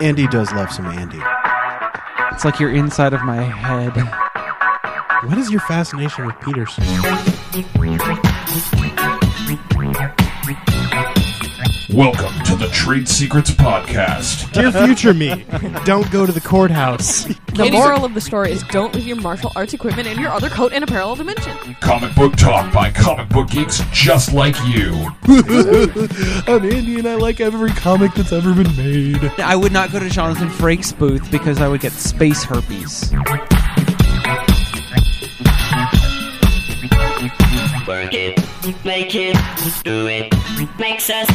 Andy does love some Andy. It's like you're inside of my head. What is your fascination with Peterson? Welcome to the Trade Secrets Podcast. Dear future me, don't go to the courthouse. The moral of the story is don't leave your martial arts equipment in your other coat in a parallel dimension. Comic book talk by comic book geeks just like you. I'm Indian. I like every comic that's ever been made. I would not go to Jonathan Frakes' booth because I would get space herpes. Work it, make it, do it, makes us.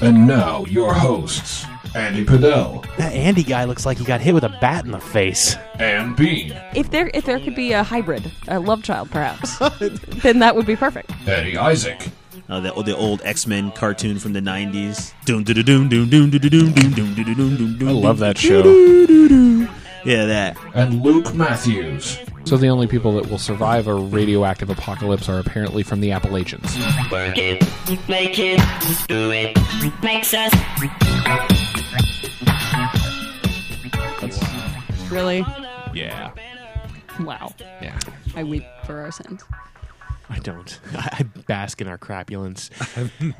And now, your hosts, Andy Padell. That Andy guy looks like he got hit with a bat in the face. And Bean. If there if there could be a hybrid, a love child perhaps, then that would be perfect. Eddie Isaac. Uh, the, the old X Men cartoon from the 90s. I love that show. Yeah, that. And Luke Matthews. So the only people that will survive a radioactive apocalypse are apparently from the Appalachians. work it, make it, do it, makes us Really? Yeah. Wow. Yeah. I weep for our sins. I don't. I I bask in our crapulence.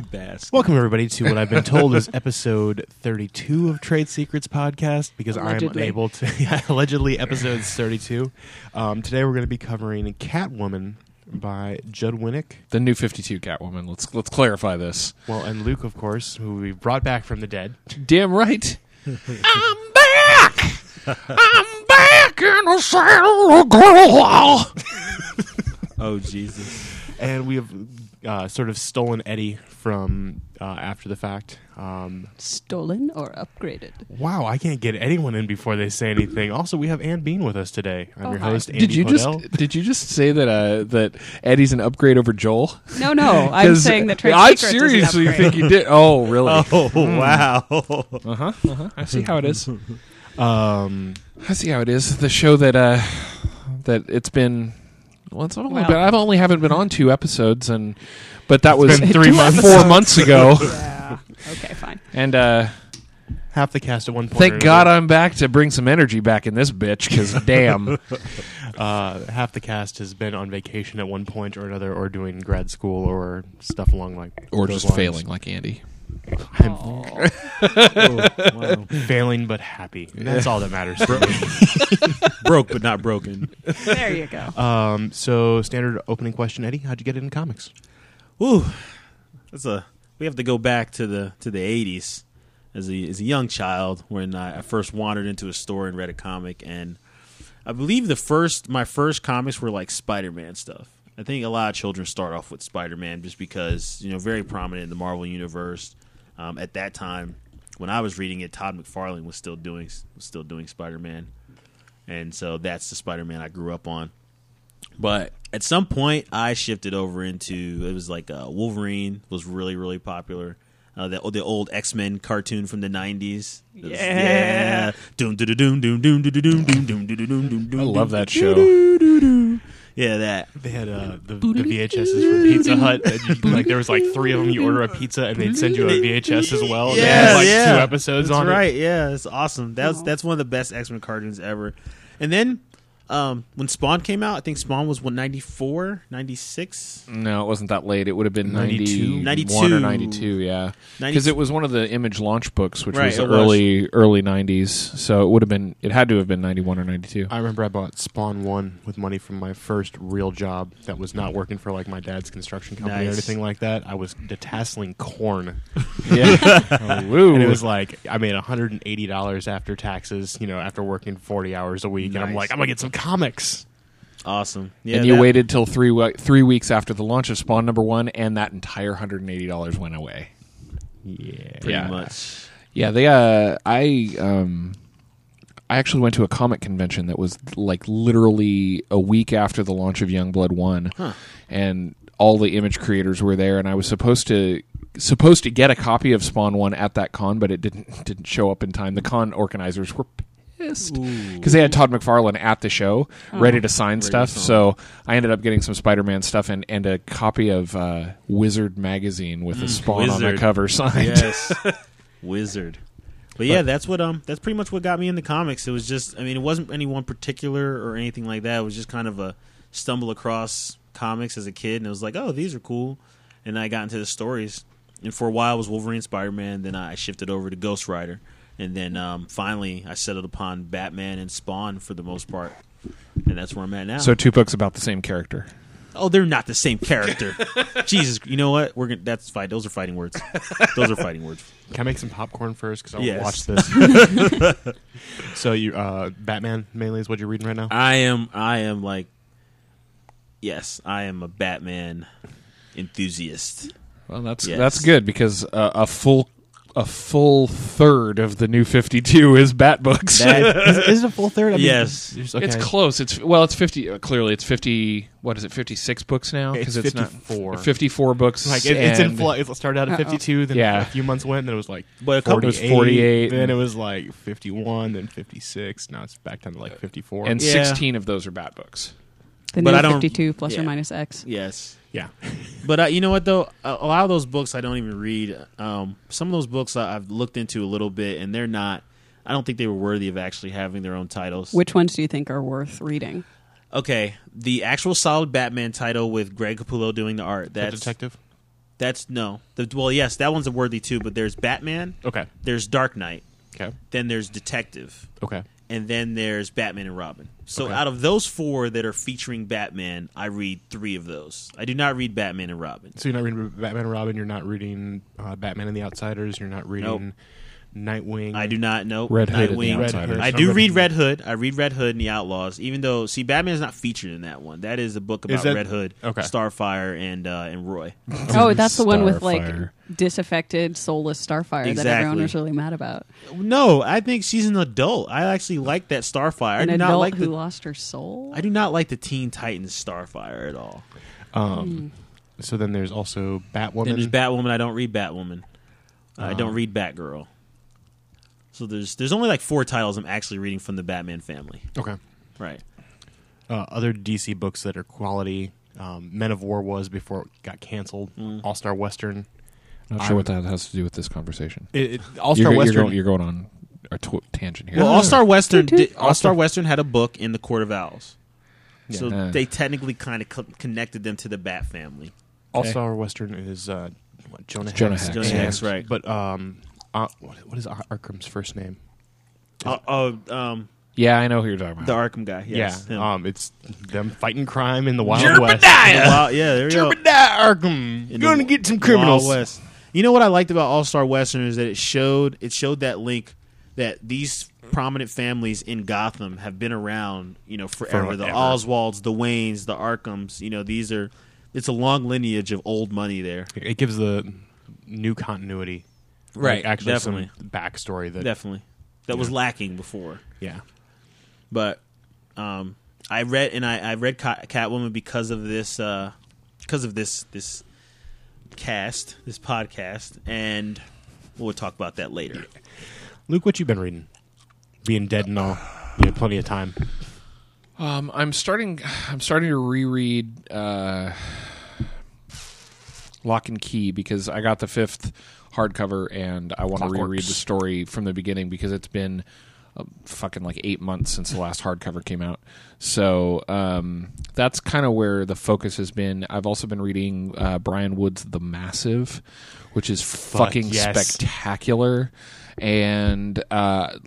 Bass. Welcome everybody to what I've been told is episode 32 of Trade Secrets podcast because I'm Allegedly. unable to. Yeah, allegedly, episode 32. Um, today we're going to be covering Catwoman by Judd Winick. The new 52 Catwoman. Let's let's clarify this. Well, and Luke, of course, who we brought back from the dead. Damn right. I'm back. I'm back in the saddle again. Oh Jesus. And we have uh, sort of stolen Eddie from uh, after the fact. Um, Stolen or upgraded? wow, I can't get anyone in before they say anything. Also, we have Ann Bean with us today. I'm Oh, your hi. host, Andy Did you Podell. just did you just say that uh, that Eddie's an upgrade over Joel? No, no. I'm 'Cause saying that Trade I Secrets seriously is an upgrade. think you did. Oh, really? Oh wow. Uh huh. Uh-huh. I see how it is. Um, I see how it is. The show that uh that it's been well, it's only Well- been, I've only haven't been on two episodes, and but that was three two- months. four months ago, Yeah. Okay, fine. and uh half the cast at one point. thank God I'm back to bring some energy back in this bitch. Because damn, uh, half the cast has been on vacation at one point or another, or doing grad school or stuff along like or those just lines. failing like Andy. I'm wow. failing but happy. And that's all that matters. to. Broke but not broken. There you go. Um, so standard opening question, Eddie. How'd you get it in comics? Ooh, that's a. We have to go back to the to the '80s as a as a young child when I, I first wandered into a store and read a comic, and I believe the first my first comics were like Spider-Man stuff. I think a lot of children start off with Spider-Man just because you know very prominent in the Marvel universe. Um, at that time, when I was reading it, Todd McFarlane was still doing was still doing Spider-Man, and so that's the Spider-Man I grew up on. But at some point, I shifted over into it was like uh, Wolverine was really really popular. Uh, the the old X Men cartoon from the nineties. Yeah. Doom doom doom doom doom doom doom doom doom doom doom doom doom. I love that show. Yeah, that. They had uh, the, the VHSs from Pizza Hut. And you, like there was like three of them. You order a pizza and they'd send you a VHS as well. and they Yeah, had, like yeah. two episodes That's on right. Yeah, it's awesome. That's that's one of the best X Men cartoons ever. And then um, when Spawn came out, I think Spawn was what 94, 96? No, it wasn't that late. It would have been 92? 92, or 92. 92, yeah. Because it was one of the Image launch books, which Right, was it was. early early 90s. So it would have been, it had to have been 91 or 92. I remember I bought Spawn One with money from my first real job that was not working for like my dad's construction company or anything like that. I was detasseling corn, yeah. oh, and it was like I made hundred and eighty dollars after taxes. You know, after working forty hours a week, and I'm like, I'm gonna get some comics. awesome. Yeah, and you that- waited till three we- three weeks after the launch of Spawn number one, and that entire hundred and eighty dollars went away. Yeah, pretty yeah. much. Yeah, they. Uh, I um, I actually went to a comic convention that was like literally a week after the launch of Youngblood One, and all the image creators were there, and I was supposed to supposed to get a copy of Spawn One at that con, but it didn't didn't show up in time. The con organizers were pissed because they had Todd McFarlane at the show, ready to sign stuff. So I ended up getting some Spider-Man stuff and, and a copy of uh, Wizard magazine with a Spawn on the cover signed. Yes, Wizard. But yeah, that's what um that's pretty much what got me into comics. It was just I mean, it wasn't any one particular or anything like that. It was just kind of a stumble across comics as a kid and it was like, "Oh, these are cool." And I got into the stories. And for a while it was Wolverine, Spider-Man, then I shifted over to Ghost Rider. And then um, finally I settled upon Batman and Spawn for the most part. And that's where I'm at now. So two books about the same character. oh, they're not the same character. Jesus, you know what? We're gonna that's fight. Those are fighting words. Those are fighting words. Can I make some popcorn first? Because I Yes. want to watch this. so you, uh, Batman mainly is what you're reading right now. I am I am like yes, I am a Batman enthusiast. Well, that's Yes. that's good because uh, a full a full third of the new Fifty Two is Bat books. That- is, is it a full third? I mean, Yes. there's- It's okay. close. It's well, it's fifty. Uh, clearly, it's fifty. What is it? Fifty six books now It's it's 54. not fifty four books. Like it, it's in and- flux. It started out at Uh-oh. 52, then Yeah. a few months went, then it was like But a 48, It was 48, then it was like 51, then 56. Now it's back down to like 54. and Yeah. sixteen of those are Bat books. The But new I don't- 52 plus yeah. or minus X. yes. Yeah, But uh, you know what though? A, a lot of those books I don't even read. Um, some of those books I, I've looked into a little bit, and they're not. I don't think they were worthy of actually having their own titles. Which ones do you think are worth reading? okay, the actual solid Batman title with Greg Capullo doing the art. the That's detective. that's no. The, well, yes, that one's a worthy too. But there's Batman. Okay, There's Dark Knight. okay, Then there's Detective. okay. And then there's Batman and Robin. So Okay. out of those four that are featuring Batman, I read three of those. I do not read Batman and Robin. So you're not reading Batman and Robin. You're not reading uh, Batman and the Outsiders. You're not reading Nightwing. I do not know Red Hood and the Nightwing. I do read Red Hood. I read Red Hood and the Outlaws. Even though, see, Batman is not featured in that one. That is a book about that- Red Hood, okay. Starfire, and uh, and Roy. Oh, that's the one with like disaffected, soulless Starfire that everyone was really mad about. No, I think she's an adult. I actually like that Starfire. I An do not adult like who the. lost her soul. I do not like the Teen Titans Starfire at all. Um, so then there's also Batwoman. Then there's Batwoman. I don't read Batwoman. I don't read Batgirl. So there's there's only like four titles I'm actually reading from the Batman family. okay. Right. Uh, other DC books that are quality. Um, Men of War was before it got canceled. Mm. All Star Western. Not sure what that has to do with this conversation. It, it, All You're, Star you're Western. going, you're going on a tw- tangent here. Well, All Star Western Toot, toot. did, All Star Western had a book in the Court of Owls. So Yeah. they technically kind of co- connected them to the Bat family. All Star Western is uh, what, Jonah Jonah Hex. Hex. Jonah Yeah. Hex, right? But um, uh, what, what is Arkham's first name? Oh, oh, um, yeah, I know who you're talking about. the Arkham guy. Yes, yeah, him. um, it's them fighting crime in the Wild West. The Wild- yeah, there you go. Jebediah Arkham, In going the to get some criminals. Wild West. You know what I liked about All Star Western is that it showed it showed that link that these prominent families in Gotham have been around, you know, forever. The Forever. Oswalds, the Waynes, the Arkhams. You know, these are it's a long lineage of old money there. It gives the new continuity, Right, Like, actually, definitely. some backstory that Definitely, that was lacking before. yeah. But um, I read and I, I read Cat- Catwoman because of this uh, because of this this cast this podcast, and we'll talk about that later. Luke, what you been reading? Being dead and all, you had plenty of time. Um, I'm starting. I'm starting to reread uh, Locke and Key because I got the fifth hardcover and I want to reread the story from the beginning because it's been uh, fucking like eight months since the last hardcover came out. So um, that's kind of where the focus has been. I've also been reading uh, Brian Wood's The Massive, which is fucking yes. spectacular, and. Uh,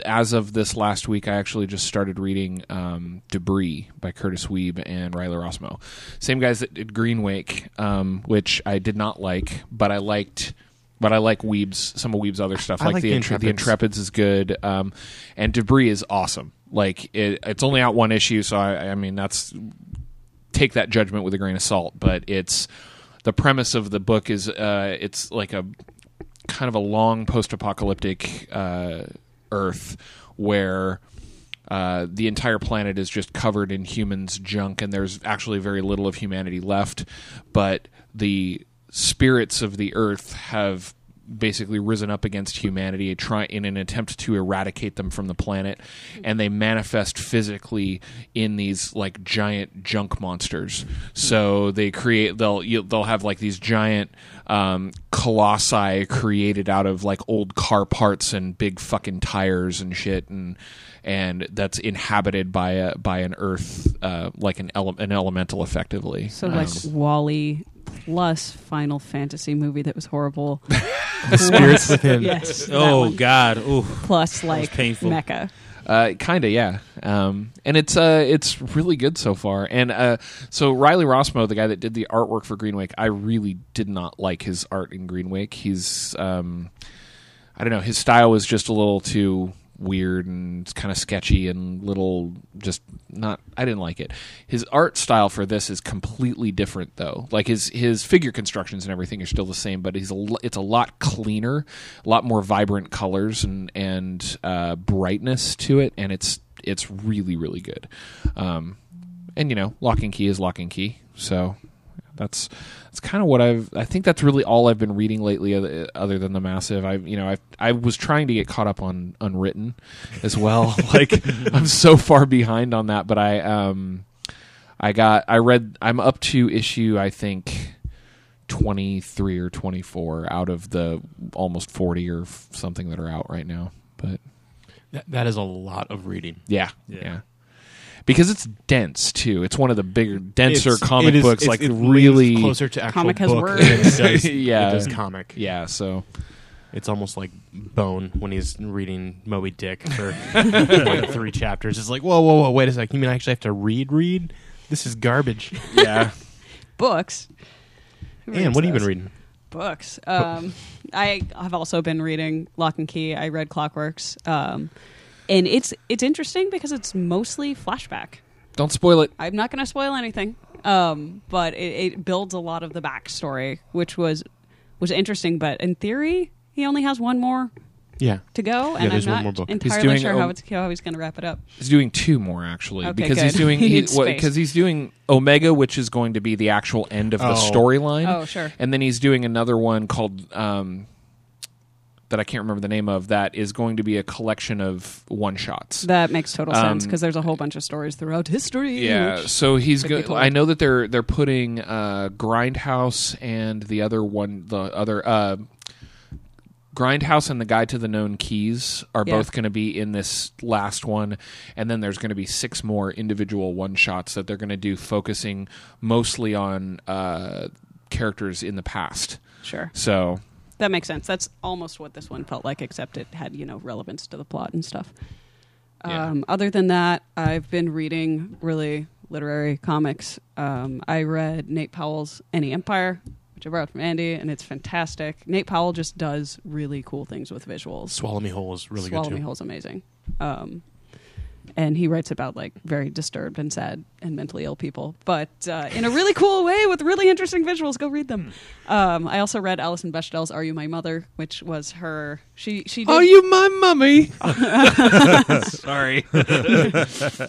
as of this last week, I actually just started reading um, Debris by Kurtis Wiebe and Riley Rossmo. Same guys that did Green Wake, um, which I did not like, but I liked. But I like Wiebe's some of Wiebe's other stuff. I Like, the The Intre- the Intrepids. Intrepids is good, um, and Debris is awesome. Like it, it's only out one issue, so I, I mean that's take that judgment with a grain of salt. But it's the premise of the book is uh, it's like a kind of a long post-apocalyptic uh, Earth where uh, the entire planet is just covered in humans' junk, and there's actually very little of humanity left. But the spirits of the Earth have basically risen up against humanity, try in an attempt to eradicate them from the planet, and they manifest physically in these like giant junk monsters. So they create they'll they'll have like these giant um, colossi created out of like old car parts and big fucking tires and shit and and that's inhabited by a by an earth uh, like an ele- an elemental effectively. So like Um, WALL-E plus Final Fantasy movie that was horrible. Spirits Within. yes. that Oh one. God! Ooh. Plus like painful. Mecha. Uh, kind of, yeah. Um, and it's uh, it's really good so far. And uh, so Riley Rossmo, the guy that did the artwork for Green Wake, I really did not like his art in Green Wake. He's, um, I don't know, his style was just a little too weird and kind of sketchy and little just not I didn't like it. His art style for this is completely different though. Like his his figure constructions and everything are still the same, but he's a, it's a lot cleaner, a lot more vibrant colors and and uh, brightness to it and it's it's really really good. Um, and you know, Locke and Key is Locke and Key. So that's that's kind of what I've. I think that's really all I've been reading lately, other, other than the massive. I you know I I was trying to get caught up on Unwritten as well. like I'm so far behind on that, but I um I got I read I'm up to issue I think. 23 or 24 out of the almost 40 or something that are out right now but That, that is a lot of reading. yeah, Yeah. yeah. Because it's dense too. It's one of the bigger, denser It's- comic it is- books. it's- like it really, closer to actual Comic has book words. than it does, Yeah. it does comic. yeah. So It's almost like Bone when he's reading Moby Dick for like three chapters. It's like, whoa, whoa, whoa, wait a second. You mean I actually have to read, read? This is garbage. yeah, Books. Who And reads what have you been reading? Books. Um, I have also been reading Locke and Key. I read Clockworks, um, and it's it's interesting because it's mostly flashback. don't spoil it. I'm not going to spoil anything, um, but it, it builds a lot of the backstory, which was was interesting. But in theory, he only has one more Yeah. to go, Yeah, and I'm not more book. Entirely doing sure how it's how he's going to wrap it up. He's doing two more actually Okay, because he's doing He he, needs space. because he's doing Omega, which is going to be the actual end of the Oh. storyline. Oh, sure. And then he's doing another one called um, that I can't remember the name of. That is going to be a collection of one shots. That makes total sense Um, because there's a whole bunch of stories throughout history. Yeah, so he's could be go- told. I know that they're they're putting uh, Grindhouse and the other one, the other uh, Grindhouse and the Guide to the Known Keys are Yeah. both going to be in this last one, and then there's going to be six more individual one shots that they're going to do, focusing mostly on uh, characters in the past. sure. So That makes sense. That's almost what this one felt like, except it had, you know, relevance to the plot and stuff. Yeah. Um, other than that, I've been reading really literary comics. Um, I read Nate Powell's Any Empire, which I borrowed from Andy, and it's fantastic. Nate Powell just does really cool things with visuals. Swallow Me Whole is really good. Swallow Me too. is amazing. Um, and he writes about like very disturbed and sad and mentally ill people, but uh, in a really cool way with really interesting visuals. Go read them. Um, I also read Alison Bechdel's "Are You My Mother," which was her. She she. Did, Are you my mummy? Sorry.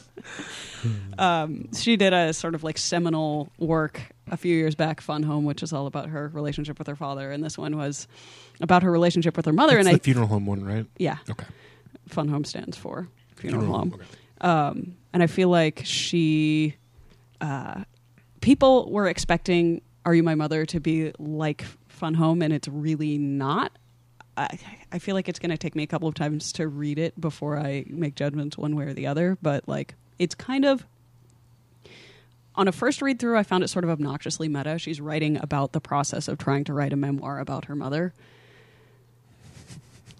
um, she did a sort of like seminal work a few years back, Fun Home, which is all about her relationship with her father, and this one was about her relationship with her mother. It's and the I funeral home one, right? yeah, Okay. Fun Home stands for funeral, home. Okay. um, and I feel like she, uh, people were expecting "Are You My Mother" to be like Fun Home, and it's really not. I, I feel like it's going to take me a couple of times to read it before I make judgments one way or the other. But like, it's kind of on a first read through, I found it sort of obnoxiously meta. She's writing about the process of trying to write a memoir about her mother,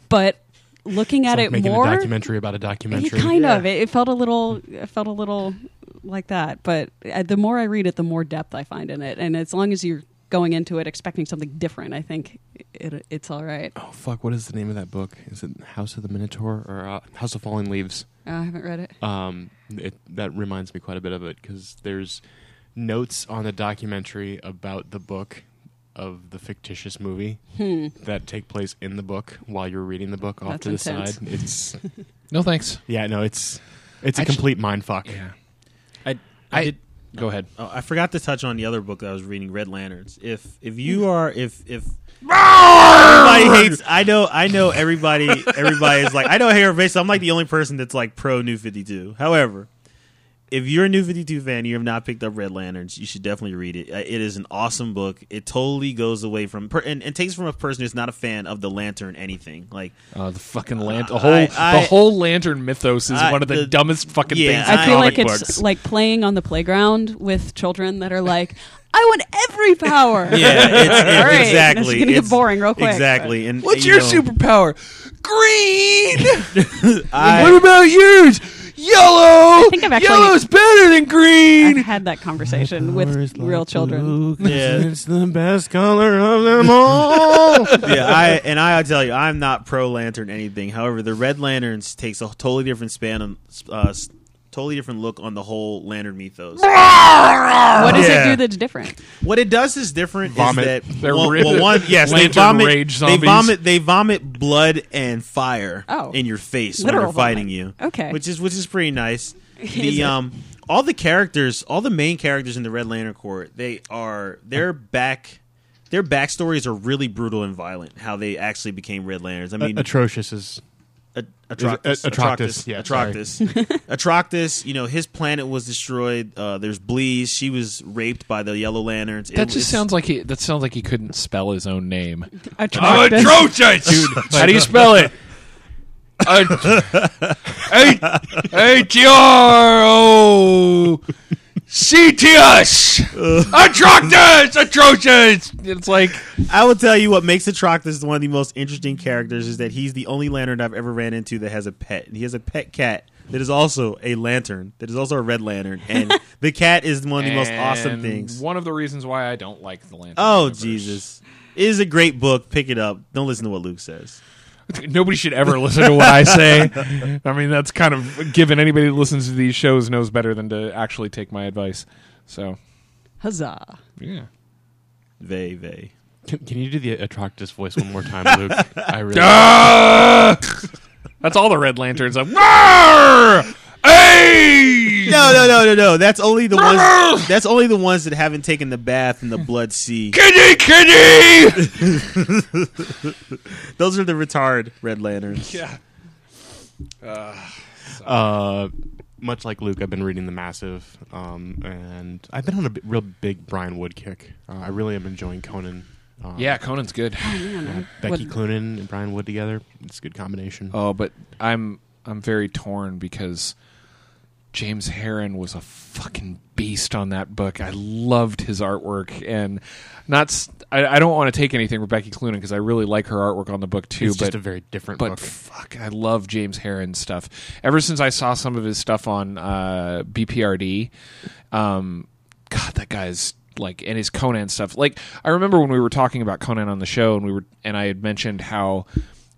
but looking at like it making more, a documentary about a documentary. kind of. It, it felt a little. It felt a little like that. But uh, the more I read it, the more depth I find in it. And as long as you're going into it expecting something different, I think it, it's all right. Oh fuck! What is the name of that book? Is it House of the Minotaur or uh, House of Falling Leaves? Uh, I haven't read it. Um, it, that reminds me quite a bit of it because there's notes on the documentary about the book of the fictitious movie Hmm. that take place in the book while you're reading the book off That's to the intense. side. It's No thanks. yeah, no, it's it's a Actu- complete mind fuck. Yeah. I, I, I- did. Go ahead. Oh, I forgot to touch on the other book that I was reading, Red Lanterns. If if you are if if everybody hates, I know I know everybody everybody is like I know Hair Base. I'm like the only person that's like pro New Fifty Two. However, if you're a New Fifty Two fan, you have not picked up Red Lanterns. You should definitely read it. Uh, It is an awesome book. It totally goes away from per, and, and takes from a person who's not a fan of the Lantern anything. Like Uh, the fucking lantern. Uh, the whole I- I- the whole lantern mythos is I- one of the, the- dumbest fucking yeah, things. in I feel comic like it's like playing on the playground with children that are like, I want every power. yeah, it's, it's All right, exactly. It's gonna get boring real quick. Exactly. And What's you your know, superpower? Green. I- what about yours? Yellow. I think I've actually- Yellow's better than green. I've had that conversation with real children. Yeah. It's the best color of them all. yeah, I and I tell you, I'm not pro Lantern anything. However, the Red Lanterns takes a totally different span on, uh, s- totally different look on the whole Lantern mythos. What does Yeah. it do that's different? What it does is different. Vomit. Is that They're one, ri- well, one yes, they Lantern vomit. rage They zombies. vomit. They vomit blood and fire Oh. in your face when Literal they're fighting vomit. you. Okay. which is which is pretty nice. Is The um all the characters, all the main characters in the Red Lantern Corps, they are their back. Their backstories are really brutal and violent. How they actually became Red Lanterns. I mean, Atrocious is A- Atrocitus. Is it- Atrocitus, yeah, sorry. Atrocitus. Atrocitus. You know, his planet was destroyed. Uh, there's Bleez. She was raped by the Yellow Lanterns. That just sounds like he. That sounds like he couldn't spell his own name. Atrocitus. Dude, how do you spell it? H R O C T S. Atrocitus, atrocious. It's like I will tell you what makes Atrocitus one of the most interesting characters is that he's the only Lantern I've ever ran into that has a pet. He has a pet cat that is also a Lantern. That is also a Red Lantern, and the cat is one of the most awesome things. One of the reasons why I don't like the Lantern. Oh universe. Jesus! It is a great book. Pick it up. Don't listen to what Luke says. Nobody should ever listen to what I say. I mean, that's kind of given anybody that listens to these shows knows better than to actually take my advice. So, Huzzah. yeah. Vey vey. Can, can you do the Atrocitus voice one more time, Luke? I really. Ah! That's all the Red Lanterns. Like, "Roar! Hey! No, no, no, no, no. That's only the ones. That's only the ones that haven't taken the bath in the blood sea. Kitty, kitty! Those are the retarded Red Lanterns. yeah. Uh, much like Luke, I've been reading The Massive, um, and I've been on a real big Brian Wood kick. Uh, I really am enjoying Conan. Um, Yeah, Conan's good. uh, Becky What- Cloonan and Brian Wood together. It's a good combination. Oh, but I'm I'm very torn because James Harren was a fucking beast on that book. I loved his artwork, and not s- I, I don't want to take anything from Becky Cloonan because I really like her artwork on the book too. it's but just a very different but book. fuck, I love James Harren's stuff. Ever since I saw some of his stuff on uh, BPRD, um, God, that guy's like, and his Conan stuff. Like, I remember when we were talking about Conan on the show, and we were, and I had mentioned how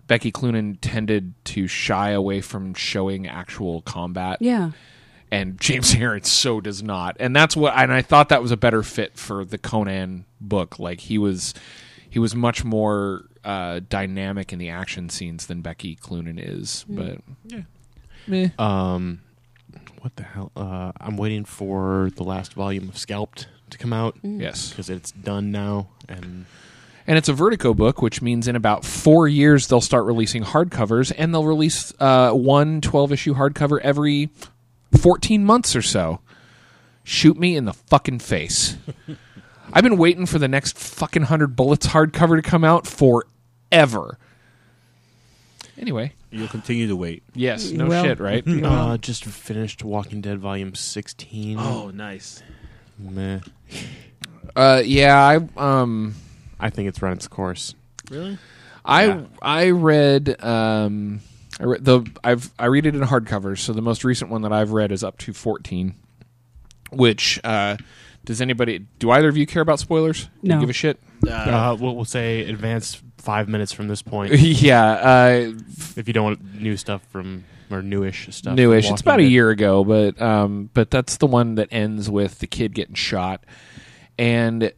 Becky Cloonan tended to shy away from showing actual combat. Yeah. And James Harren so does not. And that's what and I thought that was a better fit for the Conan book. Like he was he was much more uh, dynamic in the action scenes than Becky Cloonan is. But yeah. Um, what the hell? Uh, I'm waiting for the last volume of Scalped to come out Yes. because it's done now, and And it's a Vertigo book, which means in about four years they'll start releasing hardcovers, and they'll release uh, one 12 issue hardcover every 14 months or so. Shoot me in the fucking face. I've been waiting for the next fucking 100 Bullets hardcover to come out forever. Anyway, You'll continue to wait. yes, no Well- shit, right? uh, just finished Walking Dead volume 16. Oh, nice. meh. Uh, yeah, I um. I think it's run its course. Really? I Yeah. I read um I read the I've I read it in hardcovers. So the most recent one that I've read is up to fourteen. Which uh, does anybody? Do either of you care about spoilers? Do you No. give a shit. Uh, we'll, we'll say advance five minutes from this point yeah, uh, if you don't want new stuff from or newish stuff. from newish. It's Walking about a Dead. year ago, but um, but that's the one that ends with the kid getting shot, and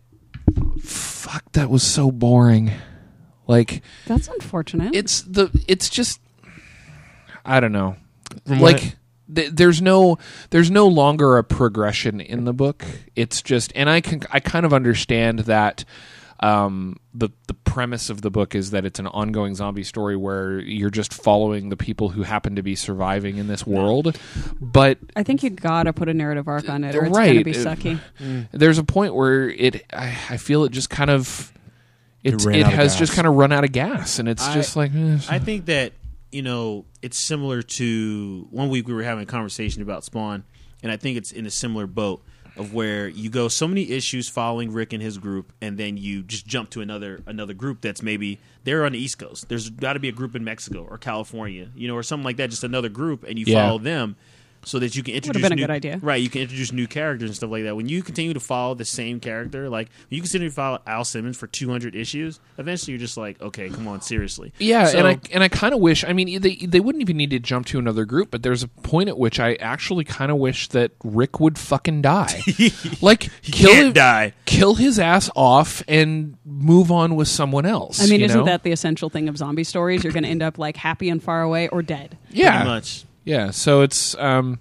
fuck, that was so boring. Like That's unfortunate. it's the it's just I don't know. From what like th- there's no there's no longer a progression in the book. It's just, and I can I kind of understand that. Um, the the premise of the book is that it's an ongoing zombie story where you're just following the people who happen to be surviving in this world, but I think you gotta put a narrative arc on it, or it's Right. gonna be It- sucky. there's a point where it I, I feel it just kind of it's, ran it has gas. just kind of run out of gas and it's I- just like eh. I think that you know it's similar to one week we were having a conversation about Spawn, and I think it's in a similar boat of where you go so many issues following Rick and his group, and then you just jump to another another group that's maybe they're on the East Coast. There's got to be a group in Mexico or California, you know, or something like that. Just another group, and you Yeah. follow them. So that you can introduce been a new, good idea. right? You can introduce new characters and stuff like that. When you continue to follow the same character, like when you continue to follow Al Simmons for 200 issues, eventually you're just like, okay, come on, seriously. Yeah, So- and I and I kind of wish. I mean, they they wouldn't even need to jump to another group, but there's a point at which I actually kind of wish that Rick would fucking die, like kill can't him- die. kill his ass off, and move on with someone else. I mean, you isn't know? that the essential thing of zombie stories? You're gonna end up like happy and far away or dead. yeah, pretty much. Yeah? So it's um,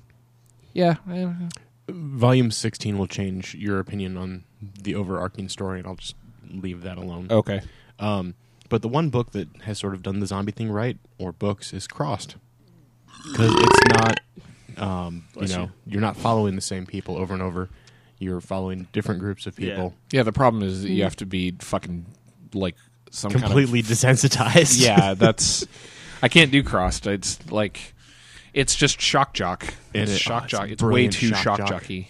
yeah, I don't know. Volume 16 will change your opinion on the overarching story, and I'll just leave that alone. okay. Um, but the one book that has sort of done the zombie thing right, or books, is Crossed. Because it's not, um, you Bless know, you. you. are not following the same people over and over. You're following different groups of people, Yeah, the problem is that you have to be fucking like some completely Kind desensitized. yeah, that's I can't do crossed. It's like it's just shock jock. It's is- shock oh, jock. It's way too shock shock, jock. jockey.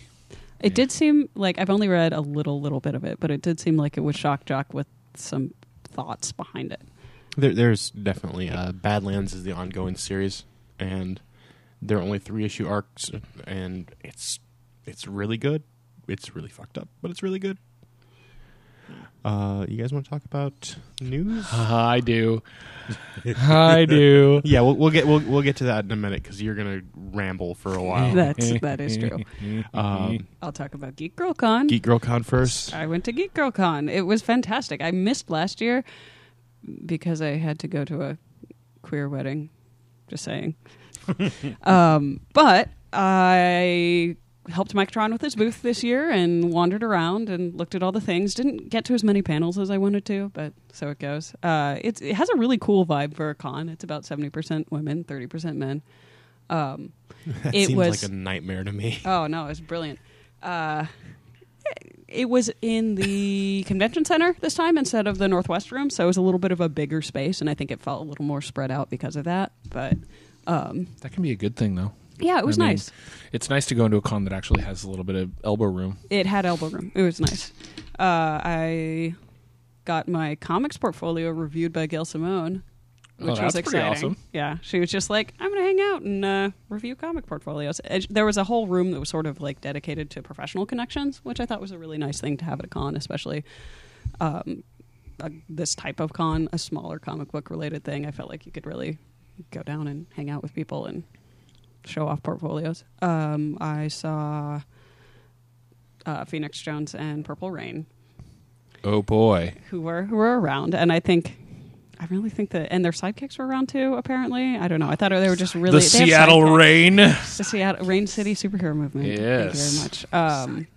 It did seem like I've only read a little, little bit of it, but it did seem like it was shock jock with some thoughts behind it. There, there's definitely uh, Badlands is the ongoing series, and there are only three issue arcs, and it's it's really good. It's really fucked up, but it's really good. Uh, you guys want to talk about news? I do. I do. yeah, we'll, we'll get we'll, we'll get to that in a minute because you're gonna ramble for a while. That's that is true. um, I'll talk about Geek Girl Con. Geek Girl Con first. I went to Geek Girl Con. It was fantastic. I missed last year because I had to go to a queer wedding. Just saying. um, but I helped Mike Tron with his booth this year and wandered around and looked at all the things. Didn't get to as many panels as I wanted to, but so it goes. Uh, it's, it has a really cool vibe for a con. It's about 70% women, 30% men. Um, That it seems was- like a nightmare to me. Oh no, it was brilliant. Uh, it was in the convention center this time instead of the Northwest room, so it was a little bit of a bigger space, and I think it felt a little more spread out because of that. But um, That can be a good thing, though. Yeah, it was I mean, nice. It's nice to go into a con that actually has a little bit of elbow room. It had elbow room. It was nice. Uh, I got my comics portfolio reviewed by Gail Simone, Oh, which was that's pretty exciting. awesome. Yeah, she was just like, "I'm going to hang out and uh, review comic portfolios." And There was a whole room that was sort of like dedicated to professional connections, which I thought was a really nice thing to have at a con, especially um, uh, this type of con, a smaller comic book related thing. I felt like you could really go down and hang out with people and show off portfolios. Um, I saw uh, Phoenix Jones and Purple Reign, Oh boy. who were who were around, and I think. I really think that, and their sidekicks were around too. Apparently, I don't know. I thought they were just really the Seattle. Rain. the Seattle Rain City superhero movement. Thank you Yes. very much. Um,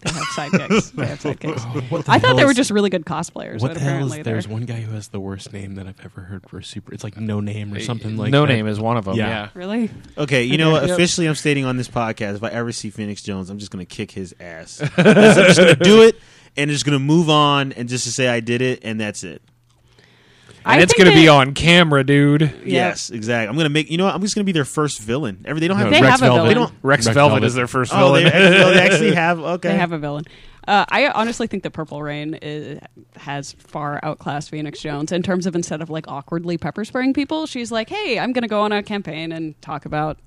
they have sidekicks. they have sidekicks. Oh, the I thought they were just really good cosplayers. What but the hell is? There's one guy who has the worst name that I've ever heard for a super. It's like no name or something like no that. name is one of them. Yeah. Yeah. really. Okay, you know what? Yep. Officially, I'm stating on this podcast, if I ever see Phoenix Jones, I'm just going to kick his ass. I'm just going to do it and just going to move on and just to say I did it, and that's it. I it's going to be on camera, dude. Yeah. Yes, exactly. I'm going to make. You know what? I'm just going to be their first villain. Every they don't have. They Rex have a Velvet. villain. They don't. Rex, Rex Velvet, Velvet. is their first Oh, they, villain. actually, oh, they actually have. Okay. They have a villain. Uh, I honestly think that Purple Reign is, has far outclassed Phoenix Jones in terms of instead of like awkwardly pepper spraying people, she's like, "Hey, I'm going to go on a campaign and talk about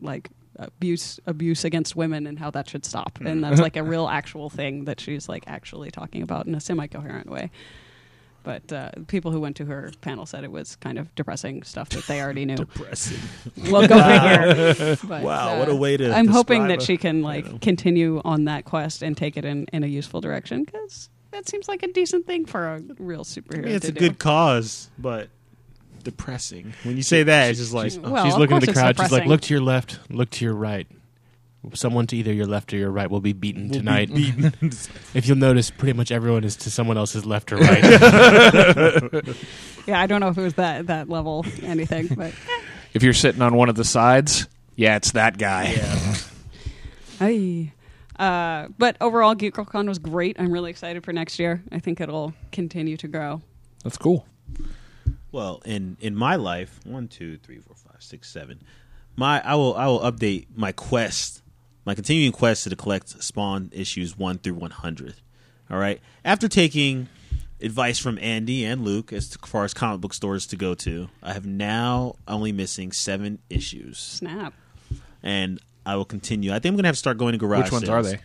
like abuse abuse against women and how that should stop." And that's like a real actual thing that she's like actually talking about in a semi coherent way. But uh, people who went to her panel said it was kind of depressing stuff that they already knew. Depressing. well, go figure. But, Wow, uh, what a way to I'm hoping that a- she can I like know. continue on that quest and take it in, in a useful direction because that seems like a decent thing for a real superhero. I mean, it's to a do. good cause, but depressing. When you say that, it's just like Well, she's looking at the it's crowd. She's like, "Look to your left. Look to your right. Someone to either your left or your right will be beaten tonight. if you'll notice, pretty much everyone is to someone else's left or right. Yeah, I don't know if it was that that level anything, but If you're sitting on one of the sides, yeah, it's that guy. Aye. Uh, but overall, GeekGirlCon was great. I'm really excited for next year. I think it'll continue to grow. That's cool. Well, in in my life, one, two, three, four, five, six, seven. My I will I will update my quest, my continuing quest to collect Spawn issues one through one hundred. All right. After taking advice from Andy and Luke as far as comic book stores to go to, I have now only missing seven issues, Snap. and I will continue. I think I'm gonna have to start going to garage. Which ones sales. are they?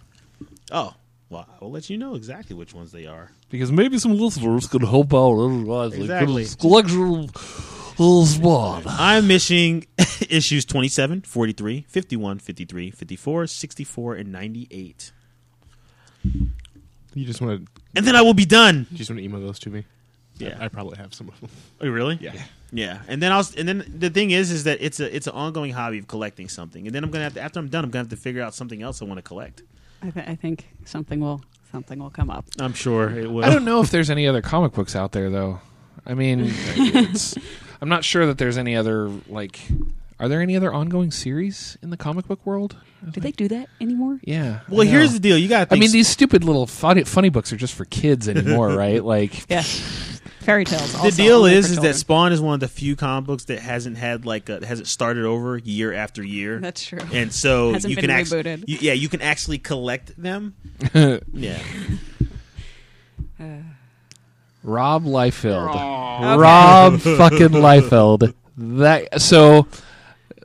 Oh, well, I will let you know exactly which ones they are. Because maybe some listeners could help out otherwise. Exactly. Collection little spawn. I'm missing issues 27, 43, 51, 53, 54, 64, and 98. you just want to And then I will be done. you just want to email those to me. Yeah. I, I probably have some of them. Oh, really? Yeah. Yeah. And then I'll and then the thing is is that it's a it's an ongoing hobby of collecting something. And then I'm going to have to after I'm done I'm going to have to figure out something else I want to collect. I, th- I think something will something will come up. I'm sure it will. I don't know if there's any other comic books out there though. I mean, it's, I'm not sure that there's any other like. Are there any other ongoing series in the comic book world? Do they do that anymore? Yeah. Well, here's the deal. You got I mean, these stupid little funny, funny books are just for kids anymore, right? Like, Yeah. Fairy tales. the deal only is for is that. Spawn is one of the few comic books that hasn't had like a, hasn't started over year after year. That's true. and so Hasn't you been can actually, rebooted. you, yeah, you can actually collect them. yeah, uh, Rob Liefeld. Rob fucking Liefeld. That so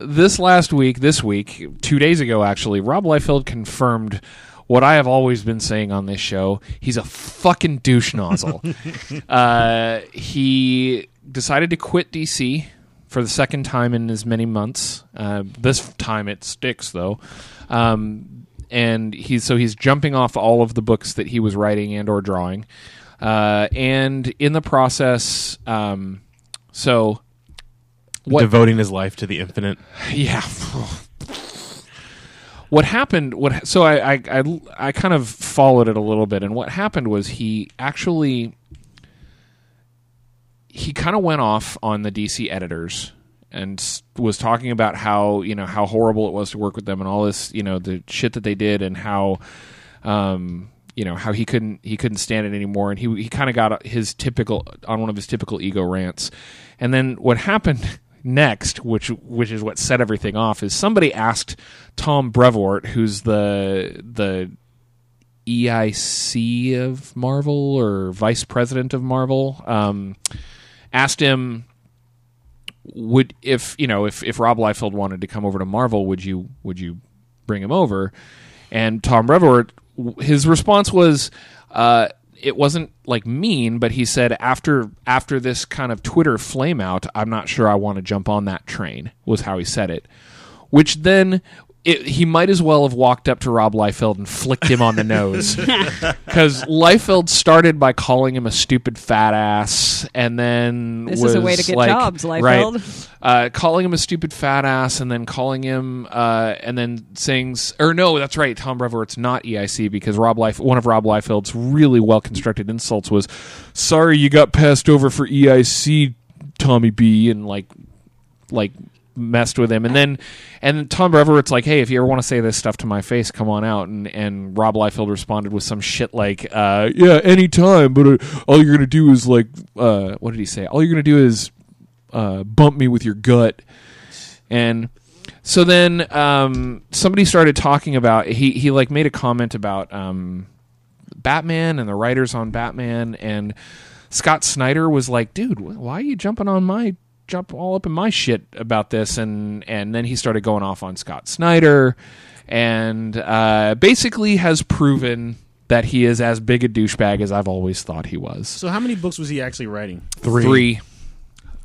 this last week, this week, two days ago actually, Rob Liefeld confirmed what I have always been saying on this show. He's a fucking douche nozzle. uh, he decided to quit DC for the second time in as many months. Uh, this time it sticks though. Um, and he's so he's jumping off all of the books that he was writing and or drawing. Uh, and in the process, um, so what Devoting his life to the infinite. yeah. What happened? What so I, I I I kind of followed it a little bit, and what happened was he actually he kind of went off on the DC editors and was talking about how you know how horrible it was to work with them and all this you know the shit that they did and how um you know how he couldn't he couldn't stand it anymore and he he kind of got his typical on one of his typical ego rants and then what happened next which which is what set everything off is somebody asked Tom Brevoort who's the the EIC of Marvel or vice president of Marvel um asked him would if you know if if Rob Liefeld wanted to come over to Marvel, would you would you bring him over? And Tom Brevoort, his response was, uh, it wasn't like mean, but he said after after this kind of Twitter flame out, I'm not sure I want to jump on that train. Was how he said it, which then. It, he might as well have walked up to Rob Liefeld and flicked him on the nose because Liefeld started by calling him a stupid fat ass, and then This is a way to get like- jobs, right, Liefeld. uh, calling him a stupid fat ass, and then calling him, uh, and then saying, or no, that's right, Tom Brevoort's not EIC because Rob Life, one of Rob Liefeld's really well constructed insults was, "Sorry, you got passed over for EIC, Tommy B," and like, like messed with him, and then, and Tom Brevoort's like, "Hey, if you ever want to say this stuff to my face, come on out," and and Rob Liefeld responded with some shit like, uh, "Yeah, anytime, but uh, all you're gonna do is like, uh, what did he say? All you're gonna do is." uh, bump me with your gut. And so then um, somebody started talking about he he like made a comment about um, Batman and the writers on Batman and Scott Snyder was like, dude, why are you jumping on my jump all up in my shit about this? And and then he started going off on Scott Snyder and uh, basically has proven that he is as big a douchebag as I've always thought he was. So how many books was he actually writing? Three.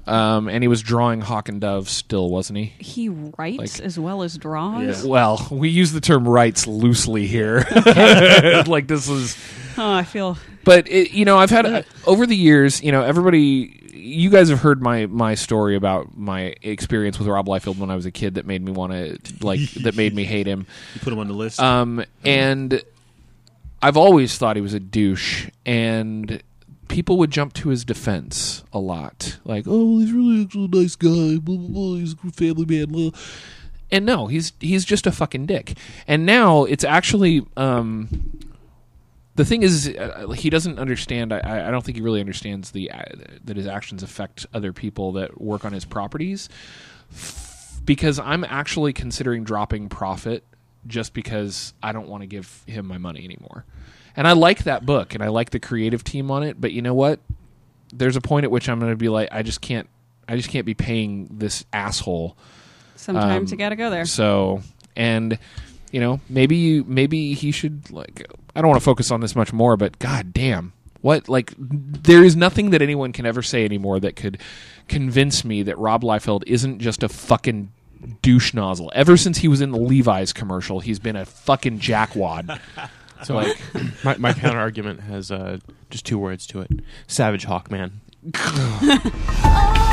Um, and he was drawing Hawk and Dove still, wasn't he? He writes Like- as well as draws. Well, we use the term rights loosely here. like this is Oh, I feel but it, you know, I've had over the years, you know, everybody you guys have heard my my story about my experience with Rob Liefeld when I was a kid that made me want to like that made me hate him. You put him on the list. Um, and I've always thought he was a douche, and people would jump to his defense a lot, like, "Oh, well, he's really actually a nice guy. Blah blah blah. He's a family man." Blah. And no, he's he's just a fucking dick. And now it's actually um, the thing is uh, he doesn't understand. I, I don't think he really understands the uh, that his actions affect other people that work on his properties. F- Because I'm actually considering dropping Prophet just because I don't want to give him my money anymore. And I like that book and I like the creative team on it, but you know what? There's a point at which I'm going to be like, I just can't, I just can't be paying this asshole. Sometimes Um, you got to go there. So, and you know, maybe you, maybe he should like. I don't want to focus on this much more, but god damn, what like there is nothing that anyone can ever say anymore that could convince me that Rob Liefeld isn't just a fucking douche nozzle. Ever since he was in the Levi's commercial, he's been a fucking jackwad. So like, my, my counter argument has uh, just two words to it: Savage Hawkman.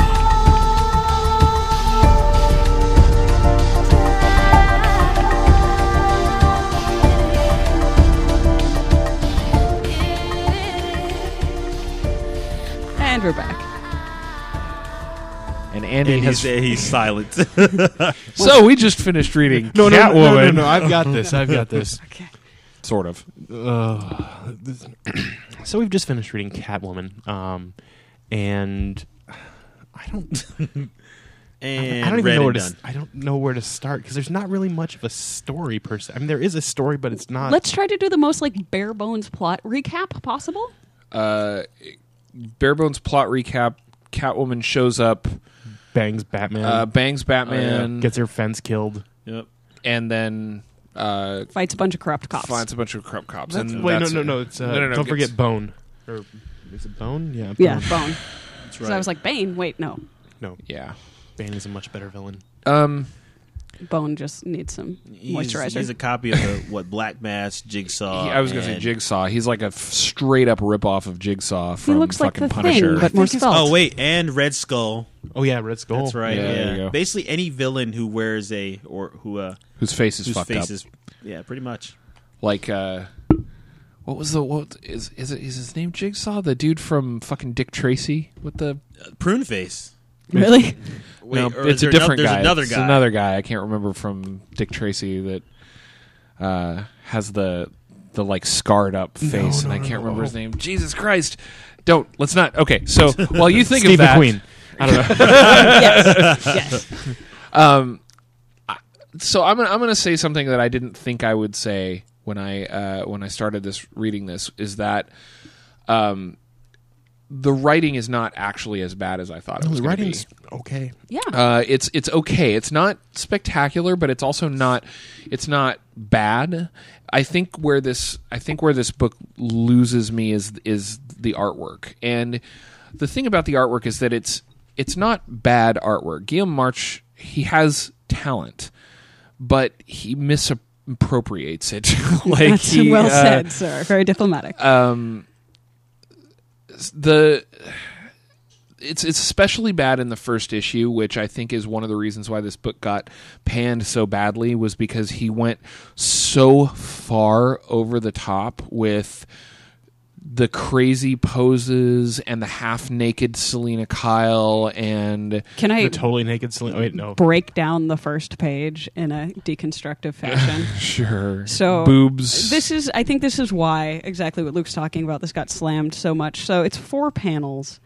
And we're back. And Andy and has. he's, he's silent. so we just finished reading No, no, Catwoman. no, no, no, no, I've got this. I've got this. Okay. Sort of. Uh, this- so we've just finished reading Catwoman, um, and I don't, and I don't even read know where and to. done. s- I don't know where to start because there's not really much of a story per se. I mean, there is a story, but it's not. Let's try to do the most like bare bones plot recap possible. Uh, bare bones plot recap. Catwoman shows up, bangs Batman, uh, bangs Batman, gets her fence killed. Yep. and then uh, Fights a bunch of corrupt cops. finds a bunch of corrupt cops. That's- and wait, no, that's- no, no. It's uh, no, no, no, don't gets- forget Bone. Or is it Bone? Yeah. yeah, Bone. Bone. That's So. I was like, Bane. Wait, no, No, Yeah. Bane is a much better villain. Um. Bone just needs some He's- moisturizer. He's a copy of the, what Black Mask, Jigsaw. he- I was going to say Jigsaw. He's like a f- straight up rip off of Jigsaw he from looks like the Punisher. thing, but more think. Oh wait, and Red Skull. Oh yeah, Red Skull. That's right. Yeah, Yeah, there you go. Basically, any villain who wears a or who uh whose face is whose fucked face up. is yeah, pretty much. Like uh, what was the what is is it is his name Jigsaw? The dude from fucking Dick Tracy with the Uh, prune face. really? Wait, no, or it's a there different ano- guy. There's another It's guy. another guy. I can't remember from Dick Tracy that uh, has the the like scarred up face, no, and I can't no. remember his name. Jesus Christ! Don't let's not. Okay, so while you think Steve of that, McQueen. I don't know. yes, yes. Um, I- so I'm gonna, I'm going to say something that I didn't think I would say when I uh, when I started this reading this is that um, the writing is not actually as bad as I thought it was the going to be. writing's okay. Yeah. Uh, it's it's okay. It's not spectacular, but it's also not it's not bad. I think where this I think where this book loses me is is the artwork. And the thing about the artwork is that it's it's not bad artwork. Guillaume March he has talent, but he misappropriates it. like That's he, well uh, said, sir. Very diplomatic. um the it's it's especially bad in the first issue, which I think is one of the reasons why this book got panned so badly was because he went so far over the top with the crazy poses and the half naked Selina Kyle and Can I The totally naked Selina. Wait, no. break down the first page in a deconstructive fashion? sure So boobs. This is, I think, this is why exactly what Luke's talking about. This got slammed so much. So it's four panels,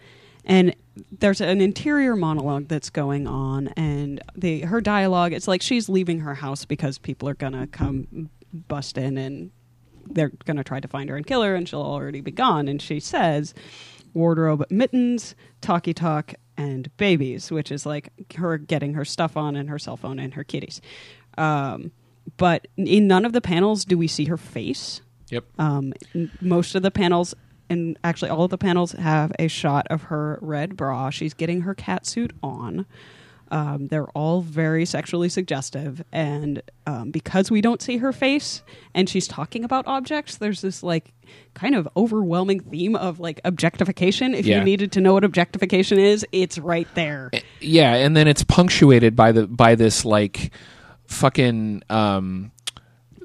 and there's an interior monologue that's going on, and the her dialogue. It's like she's leaving her house because people are gonna come bust in, and they're gonna try to find her and kill her, and she'll already be gone. And she says, "Wardrobe, mittens, talkie talk." And babies, which is like her getting her stuff on and her cell phone and her kitties. Um, but in none of the panels do we see her face. yep. Um, most of the panels, and actually all of the panels, have a shot of her red bra. She's getting her cat suit on. Um, they're all very sexually suggestive, and um, because we don't see her face and she's talking about objects, there's this like kind of overwhelming theme of like objectification. If Yeah. you needed to know what objectification is, it's right there. yeah, and then it's punctuated by the by this like fucking um,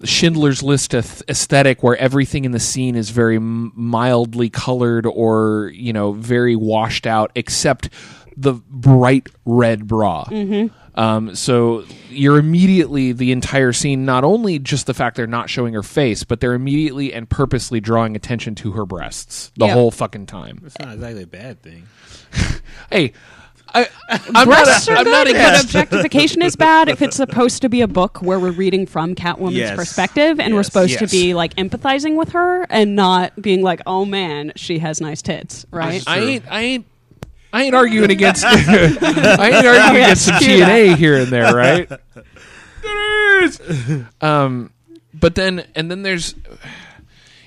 Schindler's List aesthetic, where everything in the scene is very mildly colored or you know very washed out, except the bright red bra. Um, so you're immediately the entire scene, not only just the fact they're not showing her face, but they're immediately and purposely drawing attention to her breasts the Yeah. whole fucking time. It's not exactly a bad thing. Hey, I, I'm Breasts not, are I'm not good, against but objectification is bad if it's supposed to be a book where we're reading from Catwoman's Yes. perspective and we're Yes. supposed to be like empathizing with her and not being like, oh man, she has nice tits, right? I ain't. I ain't. I ain't arguing against. I ain't arguing against some hear T and A here and there, right? um, but then and then there's.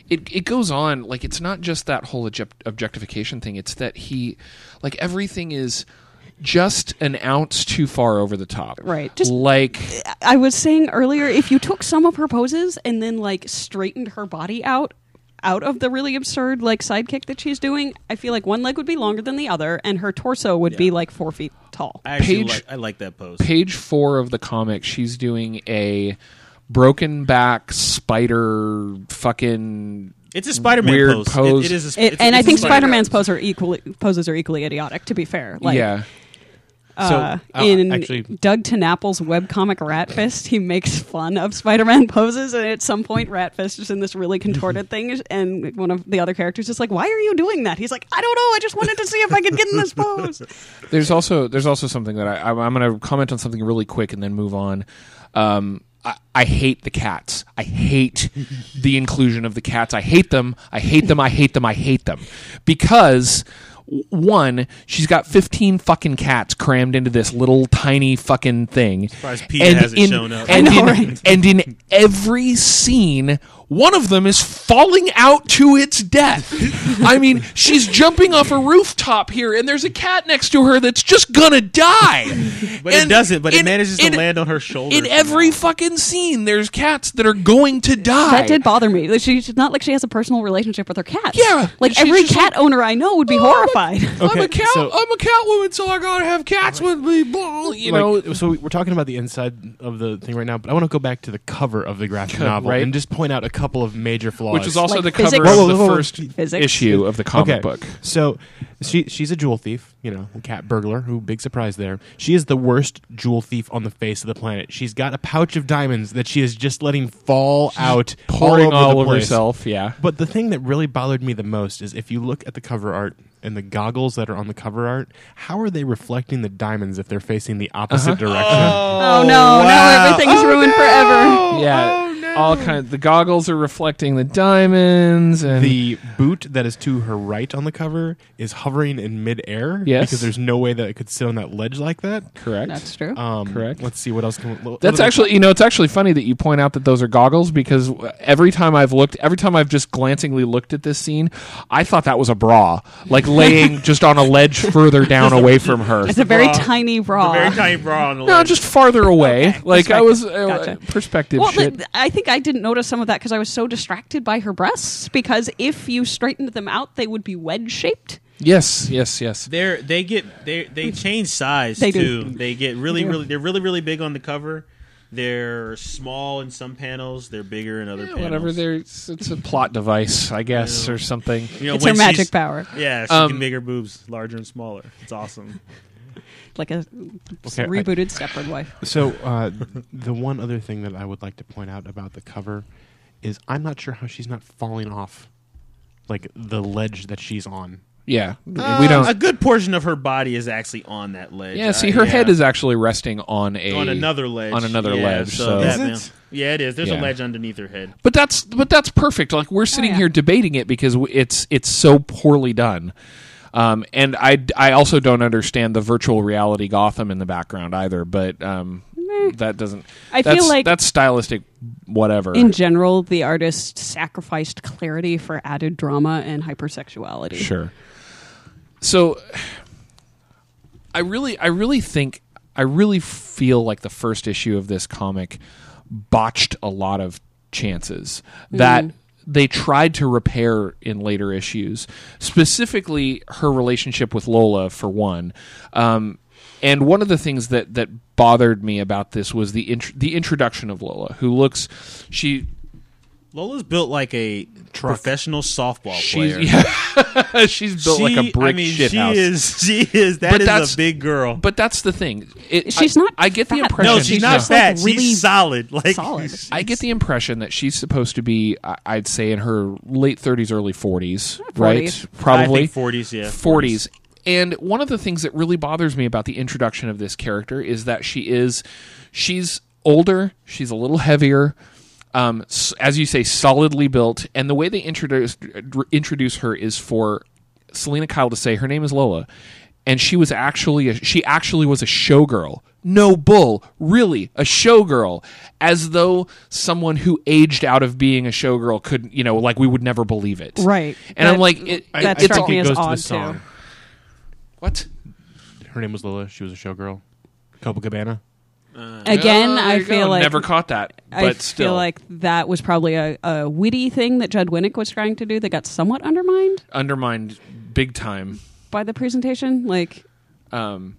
It it goes on like it's not just that whole object- objectification thing. It's that he, like everything is just an ounce too far over the top. Right. Just- like I was saying earlier, if you took some of her poses and then like straightened her body out out of the really absurd like sidekick that she's doing, I feel like one leg would be longer than the other and her torso would be like four feet tall. I actually Page- like, I like that pose. page four of the comic, she's doing a broken back spider fucking It's a Spider-Man Weird pose. It- pose. it is. A, sp- It, it's- and I it's a think Spider- Spider-Man's pose are equally, poses are equally idiotic. To be fair, like yeah. Uh, So, uh, in actually- Doug TenNapel's webcomic Ratfist, he makes fun of Spider-Man poses, and at some point, Ratfist is in this really contorted thing, and one of the other characters is like, "Why are you doing that?" He's like, "I don't know. I just wanted to see if I could get in this pose." There's also there's also something that I, I'm, I'm going to comment on something really quick and then move on. Um, I, I hate the cats. I hate the inclusion of the cats. I hate them. I hate them. I hate them. I hate them because. W- One, she's got fifteen fucking cats crammed into this little tiny fucking thing. Surprised PETA hasn't in, shown up. And, know, in, right? and in every scene, one of them is falling out to its death. I mean, she's jumping off a rooftop here, and there's a cat next to her that's just gonna die. But it doesn't. But it in- manages in- to land on her shoulder. In every fucking scene, there's cats that are going to die. That did bother me. Like, She's not like she has a personal relationship with her cats. Yeah, like every just cat owner I know would be Oh, I'm a- horrified. I'm a Okay, cat. so- I'm a cat woman, so I gotta have cats with me. Blah, You know, so we're talking about the inside of the thing right now, but I want to go back to the cover of the graphic novel Right. and just point out a couple of major flaws. which is also Like the physics? cover Whoa, of whoa, the whoa, whoa. first Physics? issue of the comic okay. book. So she she's a jewel thief, you know, a cat burglar. Who big surprise there? She is the worst jewel thief on the face of the planet. She's got a pouch of diamonds that she is just letting fall out, Pouring all over, all the over place. herself. Yeah. But the thing that really bothered me the most is if you look at the cover art and the goggles that are on the cover art, how are they reflecting the diamonds if they're facing the opposite uh-huh. direction? Oh, no! Now oh, everything's oh, ruined forever. yeah. All kind. The goggles are reflecting the diamonds, and The boot that is to her right on the cover is hovering in midair. Yes. because there's no way that it could sit on that ledge like that. correct. That's true. Um, Correct. Let's see what else can. what That's other- actually, you know, it's actually funny that you point out that those are goggles because every time I've looked, every time I've just glancingly looked at this scene, I thought that was a bra, like laying just on a ledge further down away from her. it's a very bra. tiny bra. A very tiny bra on the No, ledge. just farther away. Like I was uh, Gotcha. perspective well, shit. th- I think I didn't notice some of that because I was so distracted by her breasts. Because if you straightened them out, they would be wedge shaped. yes, yes, yes. They're they get they they change size They too. do. They get really They really they're really really big on the cover. They're small in some panels. They're bigger in other Yeah, panels. whatever. There's it's a plot device, I guess, or something. It's You know, her magic power, Yeah, she Um, can make her boobs larger and smaller. It's awesome. Like a Okay, I- rebooted Stepford Wife. So uh, the one other thing that I would like to point out about the cover is I'm not sure how she's not falling off, like the ledge that she's on. Yeah, we Uh, don't. A good portion of her body is actually on that ledge. yeah, see, Uh, her yeah. head is actually resting on a on another ledge. on another Yeah, ledge. So, that- Is it? Yeah, it is. There's Yeah. a ledge underneath her head. but that's but that's perfect. Like we're sitting yeah. here debating it because it's it's so poorly done. Um, and I, I also don't understand the virtual reality Gotham in the background either. But um, that doesn't. I feel like- that's stylistic. Whatever. In general, the artist sacrificed clarity for added drama and hypersexuality. Sure. So I really I really think I really feel like the first issue of this comic botched a lot of chances that they tried to repair in later issues. Specifically, her relationship with Lola, for one. Um, and one of the things that, that bothered me about this was the int- the introduction of Lola, who looks she Lola's built like a professional softball she's player. yeah, she's built like a She- brick I mean, shit she house. is. She is. That But is that's- a big girl. But that's the thing. It, She's I- not I get the impression. no, she's she's not just, like, fat. really she's solid. Like solid. I get the impression that she's supposed to be, I- I'd say, in her late thirties, early forties, right? Probably 40s, yeah. 40s. And one of the things that really bothers me about the introduction of this character is that she is, she's older, she's a little heavier, um, as you say, solidly built, and the way they introduce introduce her is for Selina Kyle to say her name is Lola, and she was actually a, she actually was a showgirl. No bull, really a showgirl, as though someone who aged out of being a showgirl could, you know, like we would never believe it, Right. And I'm like, it, I, That I think it as goes to odd, the too. song. what? Her name was Lola. She was a showgirl. Copacabana. Again, Oh, I feel go. like never caught that, but I still, feel like that was probably a, a witty thing that Judd Winick was trying to do that got somewhat undermined undermined big time. by the presentation. Like, Um,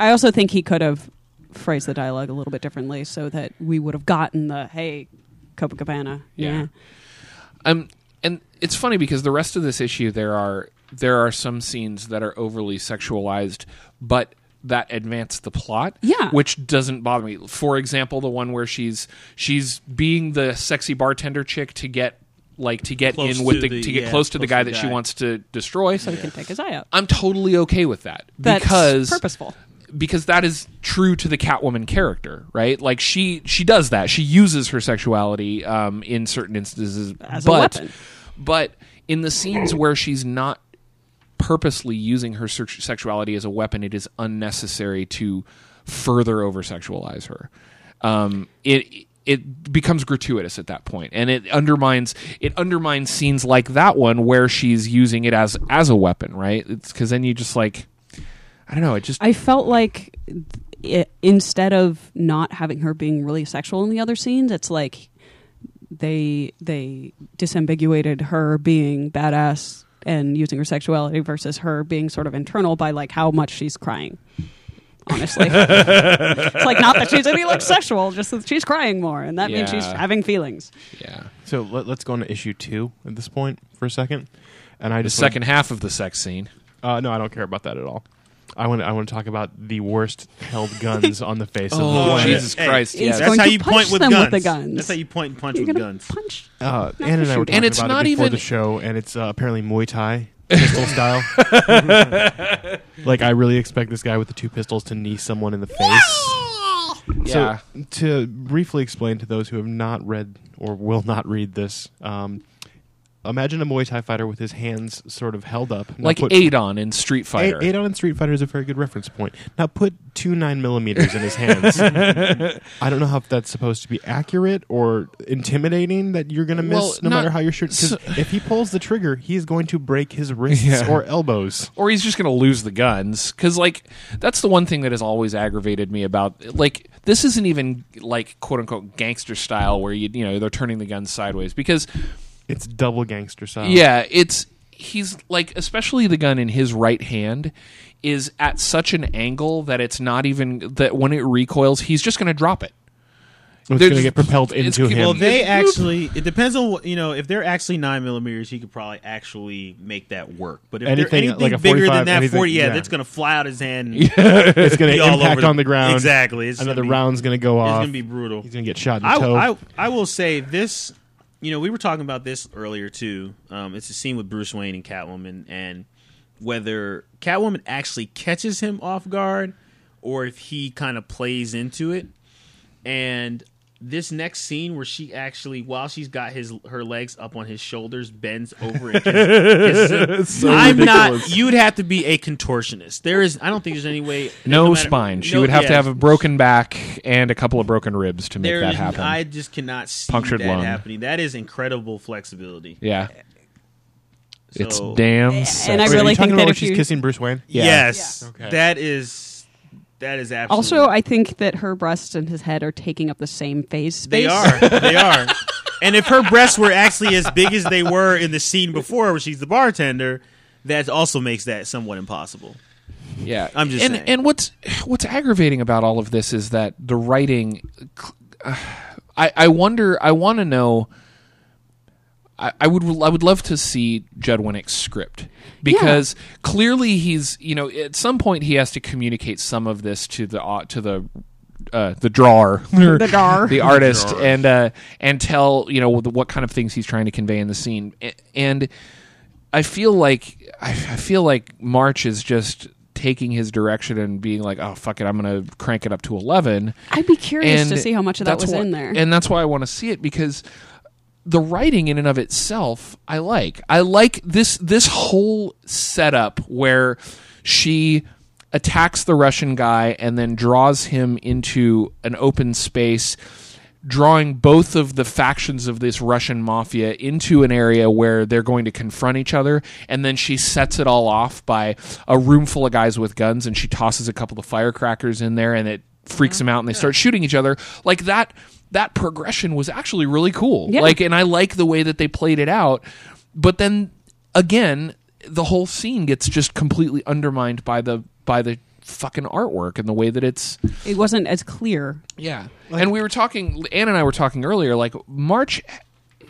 I also think he could have phrased the dialogue a little bit differently so that we would have gotten the "Hey, Copacabana." Yeah. um, and it's funny because the rest of this issue there are there are some scenes that are overly sexualized, but that advance the plot. Yeah. which doesn't bother me. For example, the one where she's she's being the sexy bartender chick to get like to get Close in with to the, the- to get yeah, close to the guy to the that she wants to destroy. So he can take his eye out. I'm totally okay with that That's because purposeful. because that is true to the Catwoman character, right? Like she she does that. She uses her sexuality um, in certain instances As a but, weapon. But in the scenes where she's not purposely using her sex- sexuality as a weapon, it is unnecessary to further over sexualize her. Um, it it becomes gratuitous at that point, and it undermines it undermines scenes like that one where she's using it as as a weapon, right? Because then you just like I don't know. It just I felt like it, instead of not having her being really sexual in the other scenes, it's like they they disambiguated her being badass and using her sexuality versus her being sort of internal by like how much she's crying. Honestly, it's like not that she's any like sexual, just that she's crying more, and that means she's Yeah. having feelings. yeah. So let, us go into issue two at this point for a second. And I The just second half of the sex scene. Uh, no, I don't care about that at all. I want. I want to talk about the worst held guns on the face of the Oh, planet. Jesus Hey, Christ! He's Yes. That's going how to you punch point with them guns. with the guns. That's how you point and punch You're with gonna guns. punch. Uh, Not Ann and I were shooting. talking And it's about not it before even- the show, and it's uh, apparently Muay Thai pistol style. like I really expect this guy with the two pistols to knee someone in the face. Yeah. So to briefly explain to those who have not read or will not read this, um, imagine a Muay Thai fighter with his hands sort of held up, Now like put- Adon in Street Fighter. A- Adon in Street Fighter is a very good reference point. Now put two nine millimeters in his hands. I don't know if that's supposed to be accurate or intimidating that you're going to miss Well, no not- matter how you're shooting. 'cause if he pulls the trigger, he is going to break his wrists Yeah. or elbows. or he's just going to lose the guns because like that's the one thing that has always aggravated me about like this isn't even like quote unquote gangster style where you you know they're turning the guns sideways because It's double gangster style. yeah it's he's like especially the gun in his right hand is at such an angle that it's not even that when it recoils he's just going to drop it it's going to get propelled it's- into him. Well, they actually. It depends on what you know. If they're actually nine millimeters, he could probably actually make that work. But if Anything they're anything like a bigger than that, anything- forty, yeah, yeah. that's going to fly out his hand. it's going be to all impact over the- on the ground. Exactly. It's Another gonna be- round's going to go off. It's going to be brutal. He's going to get shot in the I, toe. I I will say this. You know, we were talking about this earlier too. Um, it's a scene with Bruce Wayne and Catwoman, and whether Catwoman actually catches him off guard or if he kind of plays into it. And this next scene where she actually, while she's got his her legs up on his shoulders, bends over and kisses him. I'm not. You'd have to be a contortionist. There is. I don't think there's any way. no, matter- spine she no- would have to have a broken back and a couple of broken ribs to make there that is- happen I just cannot see Punctured that lung. happening. That is incredible flexibility. yeah it's So- damn And sexy. I Wait, are really you think that when if she's you- kissing Bruce Wayne? Yeah. Yes, Yeah. Okay. that is That is absolutely. Also, I think that her breasts and his head are taking up the same phase space. They are. They are. And if her breasts were actually as big as they were in the scene before, where she's the bartender, that also makes that somewhat impossible. Yeah, I'm just and saying. and what's what's aggravating about all of this is that the writing. uh, I I wonder. I want to know. I, I would I would love to see Judd Winick's script because clearly he's you know at some point he has to communicate some of this to the au- to the uh, the drawer. The drawer. the artist and uh, and tell you know what kind of things he's trying to convey in the scene. And I feel like I, I feel like March is just taking his direction and being like oh fuck it I'm gonna crank it up to eleven. I'd be curious and to see how much of that was why- in there. and that's why I want to see it because the writing in and of itself I like. I like this this whole setup where she attacks the Russian guy and then draws him into an open space drawing both of the factions of this Russian mafia into an area where they're going to confront each other. And then she sets it all off by a room full of guys with guns and she tosses a couple of firecrackers in there and it freaks mm-hmm. them out and they start shooting each other. Like that that progression was actually really cool Yeah. like and I like the way that they played it out but then again the whole scene gets just completely undermined by the by the fucking artwork and the way that it's it wasn't as clear. yeah. and we were talking, anne and I were talking earlier, like, March,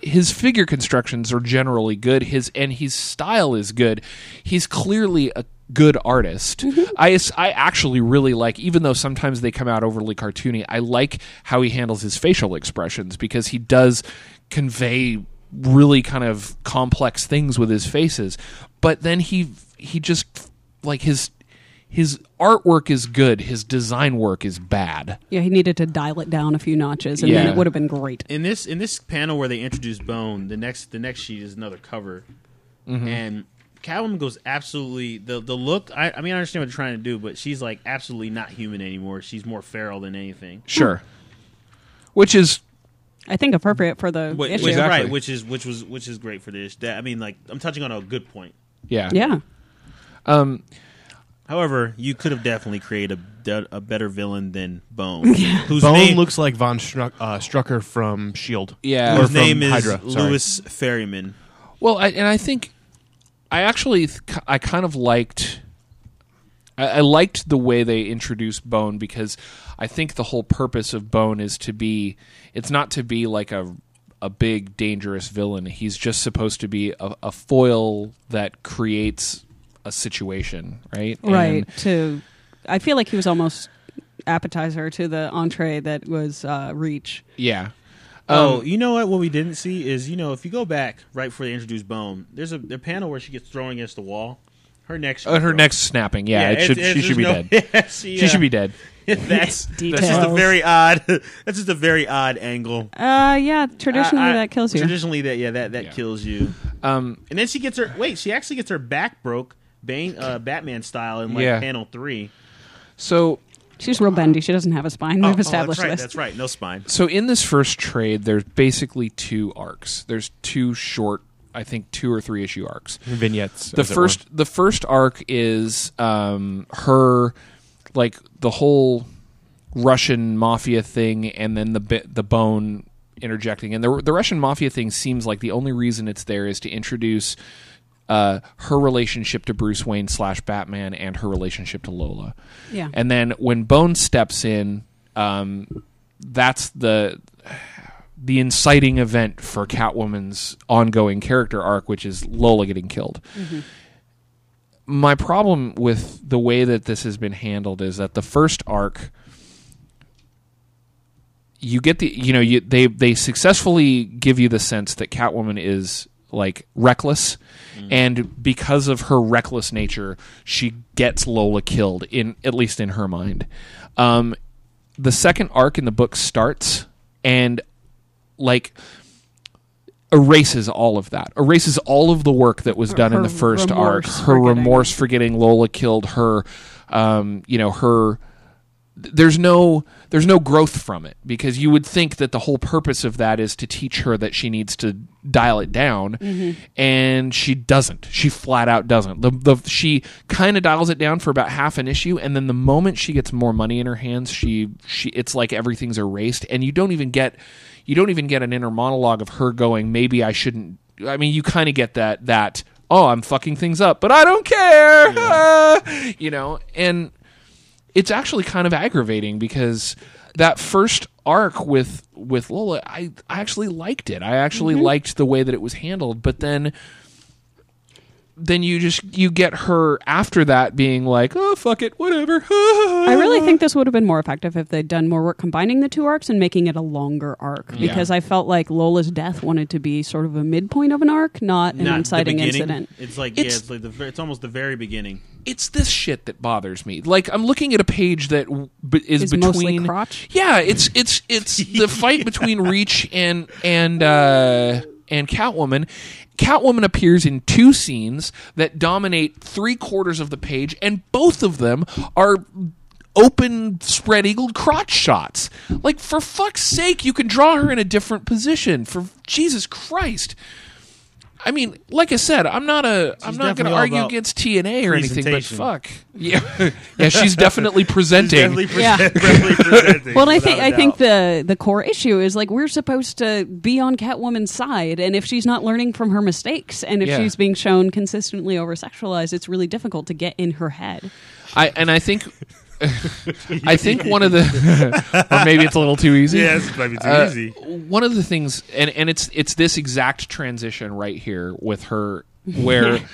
his figure constructions are generally good. His And his style is good. He's clearly a good artist. I, I actually really like, even though sometimes they come out overly cartoony, I like how he handles his facial expressions because he does convey really kind of complex things with his faces. But then he, he just, like, his. His artwork is good. His design work is bad. Yeah, he needed to dial it down a few notches, and then it would have been great. in this in this panel where they introduce Bone, the next the next sheet is another cover, Mm-hmm. and Catwoman goes absolutely the the look. I, I mean, I understand what they're trying to do, but she's like absolutely not human anymore. She's more feral than anything. Sure. Which is I think appropriate for the Wh- issue. which- Exactly. right, which is which was which is great for this. That, I mean, like I'm touching on a good point. yeah. Yeah, Um However, you could have definitely created a, a better villain than Bone, whose Bone name looks like Von Struck, uh, Strucker from Shield. yeah. Or whose from name is Hydra, sorry. Louis Ferryman. Well, I, and I think I actually th- I kind of liked I, I liked the way they introduced Bone because I think the whole purpose of Bone is to be it's not to be like a a big dangerous villain. He's just supposed to be a, a foil that creates a situation, right? right. And- To, I feel like he was almost appetizer to the entree that was uh, Reach. yeah. Oh, Um, you know what? What we didn't see is, you know, if you go back right before they introduced Bone, there's a the panel where she gets thrown against the wall. Her neck. uh, her neck's snapping. Yeah, it should, she should be there's dead. no- she, She uh, should be dead. That's that's just a very odd. That's just a very odd angle. Uh, yeah. Traditionally, I- I- that kills you. Traditionally, that yeah, that that Yeah. kills you. Um, And then she gets her. Wait, she actually gets her back broke, Bane, uh, Batman style in like Yeah. panel three. so She's real bendy. She doesn't have a spine. Oh, We've oh, established that's right. this. That's right. No spine. So in this first trade, there's basically two arcs. There's two short, I think, two or three issue arcs. vignettes. The as it first, the first arc is um, her, like the whole Russian mafia thing, and then the bi- the bone interjecting. And the the Russian mafia thing seems like the only reason it's there is to introduce. Uh, her relationship to Bruce Wayne slash Batman and her relationship to Lola. Yeah. And then when Bone steps in, um, that's the the inciting event for Catwoman's ongoing character arc, which is Lola getting killed. My problem with the way that this has been handled is that the first arc, you get the you know you they they successfully give you the sense that Catwoman is like reckless. And because of her reckless nature she gets Lola killed in at least in her mind. Um the second arc in the book starts and like erases all of that erases all of the work that was done in the first arc. Her remorse for getting Lola killed her um you know her there's no there's no growth from it because you would think that the whole purpose of that is to teach her that she needs to dial it down and she doesn't. She flat out doesn't. The, the she kind of dials it down for about half an issue and then the moment she gets more money in her hands she she it's like everything's erased and you don't even get you don't even get an inner monologue of her going maybe I shouldn't I mean you kind of get that that oh I'm fucking things up but I don't care. Ah, you know? And it's actually kind of aggravating because that first arc with with Lola, I, I actually liked it. I actually mm-hmm. liked the way that it was handled, but then then you just you get her after that being like, oh fuck it, whatever. I really think this would have been more effective if they'd done more work combining the two arcs and making it a longer arc. Because I felt like Lola's death wanted to be sort of a midpoint of an arc, not an Not the inciting incident. It's like It's- yeah, it's like the it's almost the very beginning. it's this shit that bothers me. Like I'm looking at a page that w- b- is, Is between crotch? Yeah, it's it's it's the fight between Reach and and uh, and Catwoman. Catwoman appears in two scenes that dominate three quarters of the page, and both of them are open spread eagled crotch shots. Like for fuck's sake, you can draw her in a different position. For Jesus Christ. I mean, like I said, I'm not a I'm not going to argue against TNA or anything, but fuck. Yeah. yeah, she's definitely presenting. Yeah. definitely presenting, Well, I think a I think the the core issue is like we're supposed to be on Catwoman's side, and if she's not learning from her mistakes, and if Yeah. she's being shown consistently over sexualized, it's really difficult to get in her head. I and I think I think one of the or maybe it's a little too easy. yeah, this might too Uh, easy. One of the things, and and it's it's this exact transition right here with her, where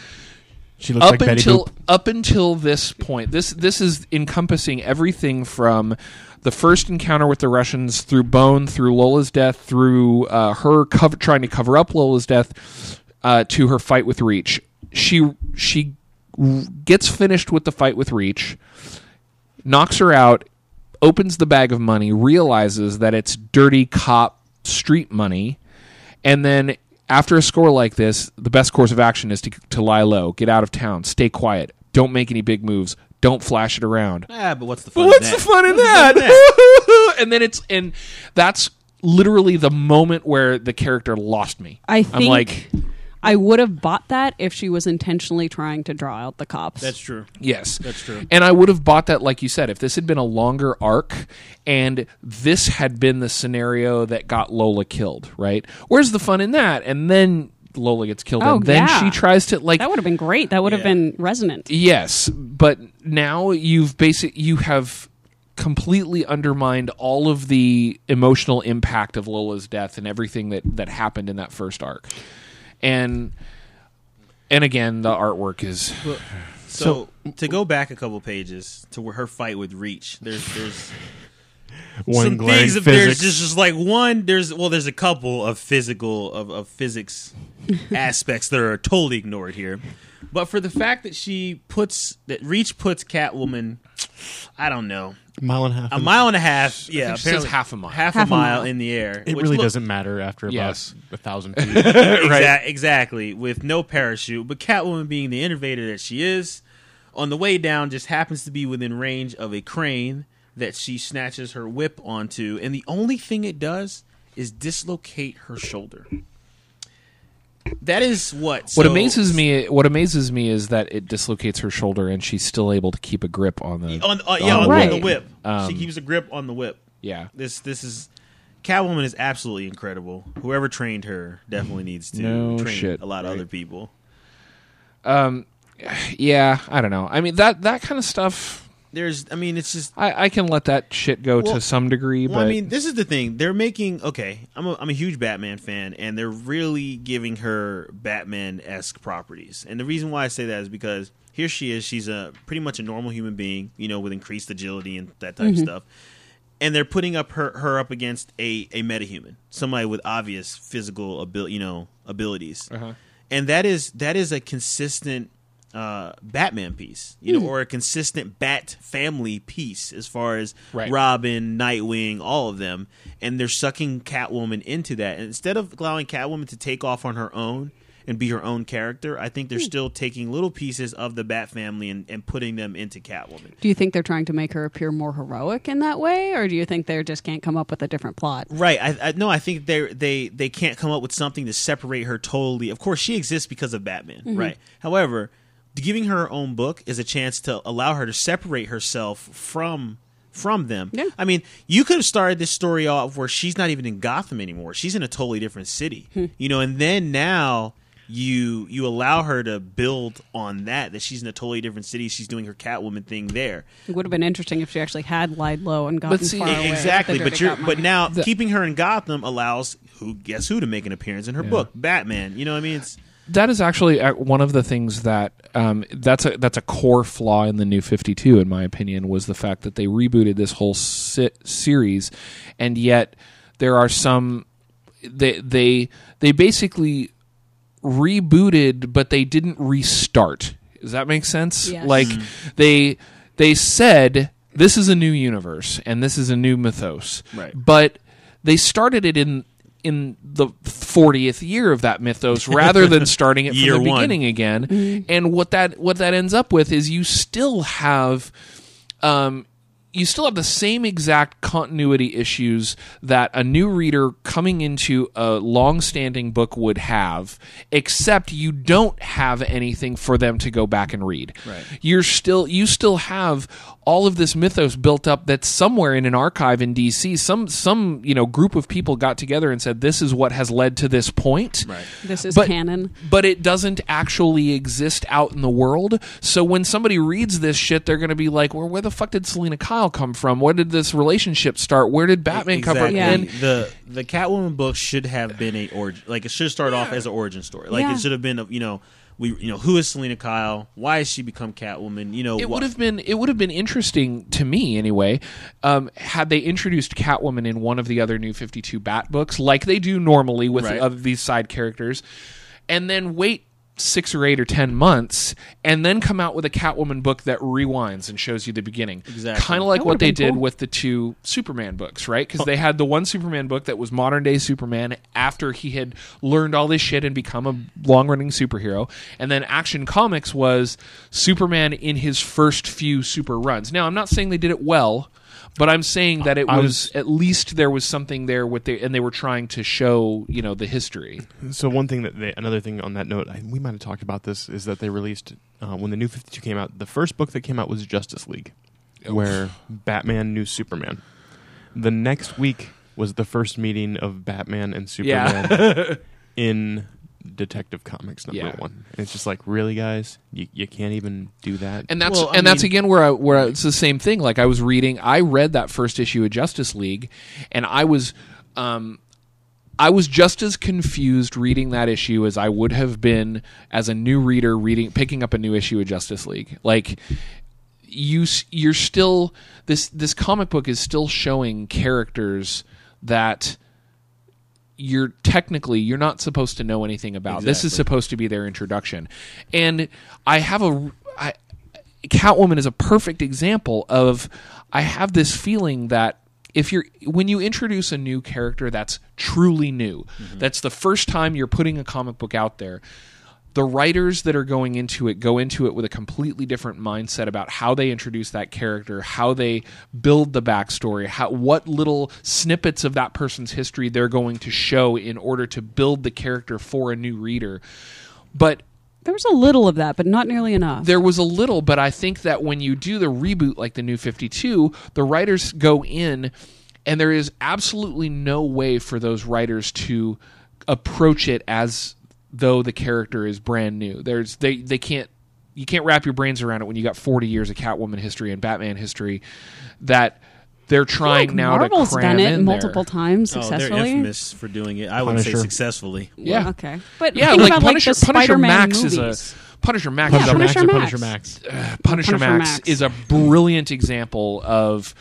She looks up like Betty until Boop. up until this point, this this is encompassing everything from the first encounter with the Russians through Bone, through Lola's death, through uh, her cover, trying to cover up Lola's death, uh, to her fight with Reach. She she gets finished with the fight with Reach, knocks her out, opens the bag of money, realizes that it's dirty cop street money, and then after a score like this, the best course of action is to, to lie low, get out of town, stay quiet, don't make any big moves, don't flash it around. Ah, but what's the But fun? what's in the that? fun in What's the fun that? and then it's and that's literally the moment where the character lost me. I think I'm like, I would have bought that if she was intentionally trying to draw out the cops. That's true. Yes, That's true. And I would have bought that, like you said, if this had been a longer arc and this had been the scenario that got Lola killed. Right? Where's the fun in that? And then Lola gets killed, Oh, and then yeah. she tries to like. that would have been great. That would have been resonant. Yes, but now you've basic you have completely undermined all of the emotional impact of Lola's death and everything that that happened in that first arc. And and again, the artwork is So, to go back a couple pages to where her fight with Reach, there's there's One some things. Of, there's just, just like one. There's well, there's a couple of physical of, of physics aspects that are totally ignored here. But for the fact that she puts that Reach puts Catwoman, I don't know, A mile and a half. a mile and a half. Yeah, she says apparently half a mile. half, Half a a mile mile. in the air. It which really look- doesn't matter after about Yes. a thousand feet. Exa- Exactly, with no parachute. But Catwoman, being the innovator that she is, on the way down, just happens to be within range of a crane that she snatches her whip onto, and the only thing it does is dislocate her shoulder. That is what. what amazes me. What amazes me is that it dislocates her shoulder and she's still able to keep a grip on the. on uh, yeah on on, the Right. the whip. Um, she keeps a grip on the whip. Yeah, This this is Catwoman is absolutely incredible. Whoever trained her definitely needs to No train shit, a lot of right. other people. Um, yeah. I don't know. I mean that that kind of stuff. There's, I mean, it's just I, I can let that shit go Well- to some degree, Well, but I mean, this is the thing. They're making okay. I'm a, I'm a huge Batman fan, and they're really giving her Batman esque properties. And the reason why I say that is because here she is. She's a pretty much a normal human being, you know, with increased agility and that type of stuff. And they're putting up her her up against a a metahuman, somebody with obvious physical abil- you know, abilities. Uh-huh. And that is that is a consistent uh, Batman piece, you know, or a consistent Bat family piece as far as Right. Robin, Nightwing, all of them, and they're sucking Catwoman into that. And instead of allowing Catwoman to take off on her own and be her own character. I think they're still taking little pieces of the Bat family and, and putting them into Catwoman. Do you think they're trying to make her appear more heroic in that way, or do you think they just can't come up with a different plot? Right. I, I no. I think they they they can't come up with something to separate her totally. Of course, she exists because of Batman. Mm-hmm. Right. However, giving her her own book is a chance to allow her to separate herself from from them. Yeah. I mean, you could have started this story off where she's not even in Gotham anymore. She's in a totally different city. Hmm. You know, and then now you you allow her to build on that that she's in a totally different city. She's doing her Catwoman thing there. It would have been interesting if she actually had lied low and gotten see- far away. exactly the but you're but money. now keeping her in gotham allows who guess who to make an appearance in her book batman you know what i mean it's that is actually uh, one of the things that um, that's a that's a core flaw in the new 52 in my opinion was the fact that they rebooted this whole si- series and yet there are some they they they basically rebooted but they didn't restart does that make sense Yes. like they they said this is a new universe and this is a new mythos Right. but they started it in in the 40th year of that mythos rather than starting it from the one. beginning again and what that what that ends up with is you still have um you still have the same exact continuity issues that a new reader coming into a long-standing book would have except you don't have anything for them to go back and read Right. you're still you still have all of this mythos built up that's somewhere in an archive in DC some some you know group of people got together and said this is what has led to this point right this is but- canon. but it doesn't actually exist out in the world. So when somebody reads this shit, they're going to be like, "Well, where the fuck did Selina Kyle come from? Where did this relationship start? Where did Batman come from?" Exactly. And the the Catwoman book should have been a origin, like it should start off as an origin story. Like Yeah. it should have been, a, you know, we, you know, who is Selina Kyle? Why has she become Catwoman? You know, it wha- would have been it would have been interesting to me anyway um, had they introduced Catwoman in one of the other new 52 Bat books like they do normally with Right. uh, these side characters and then wait six or eight or ten months and then come out with a Catwoman book that rewinds and shows you the beginning. Exactly. kind of like That what they did cool. with the two Superman books right? Because they had the one Superman book that was modern day Superman after he had learned all this shit and become a long running superhero. And then Action Comics was Superman in his first few super runs. Now I'm not saying they did it well but I'm saying that it was, was- at least there was something there with the and they were trying to show you know the history So one thing that they, another thing on that note, I, we might have talked about this, is that they released uh, when the New Fifty Two came out. The first book that came out was Justice League, where Batman knew Superman. The next week was the first meeting of Batman and Superman in Detective Comics number Yeah. one. And it's just like, really, guys, you, you can't even do that. and that's Well, I and that's again where I, where I, it's the same thing. Like I was reading, I read that first issue of Justice League, and I was, um, I was just as confused reading that issue as I would have been as a new reader reading, picking up a new issue of Justice League. Like you, you're still this this comic book is still showing characters that you're technically you're not supposed to know anything about. This is supposed to be their introduction. And I have a I, Catwoman is a perfect example of I have this feeling that if you're when you introduce a new character that's truly new, mm-hmm. that's the first time you're putting a comic book out there. The writers that are going into it go into it with a completely different mindset about how they introduce that character, how they build the backstory, how what little snippets of that person's history they're going to show in order to build the character for a new reader. But There was a little of that, but not nearly enough. there was a little, but I think that when you do the reboot like the new 52, the writers go in and there is absolutely no way for those writers to approach it as though the character is brand new. There's they they can't you can't wrap your brains around it when you got 40 years of Catwoman history and Batman history that they're trying like now Marvel's to cram done it in multiple there. times Oh, they're successfully. infamous for doing it. I wouldn't say successfully. Yeah. Okay, but Yeah, think like about Punisher, like the Punisher Spider-Man Max movies. is a Punisher Max Yeah, is a Punisher Max Punisher Max. Punisher Max. Punisher, Punisher Max, Max. is a brilliant example of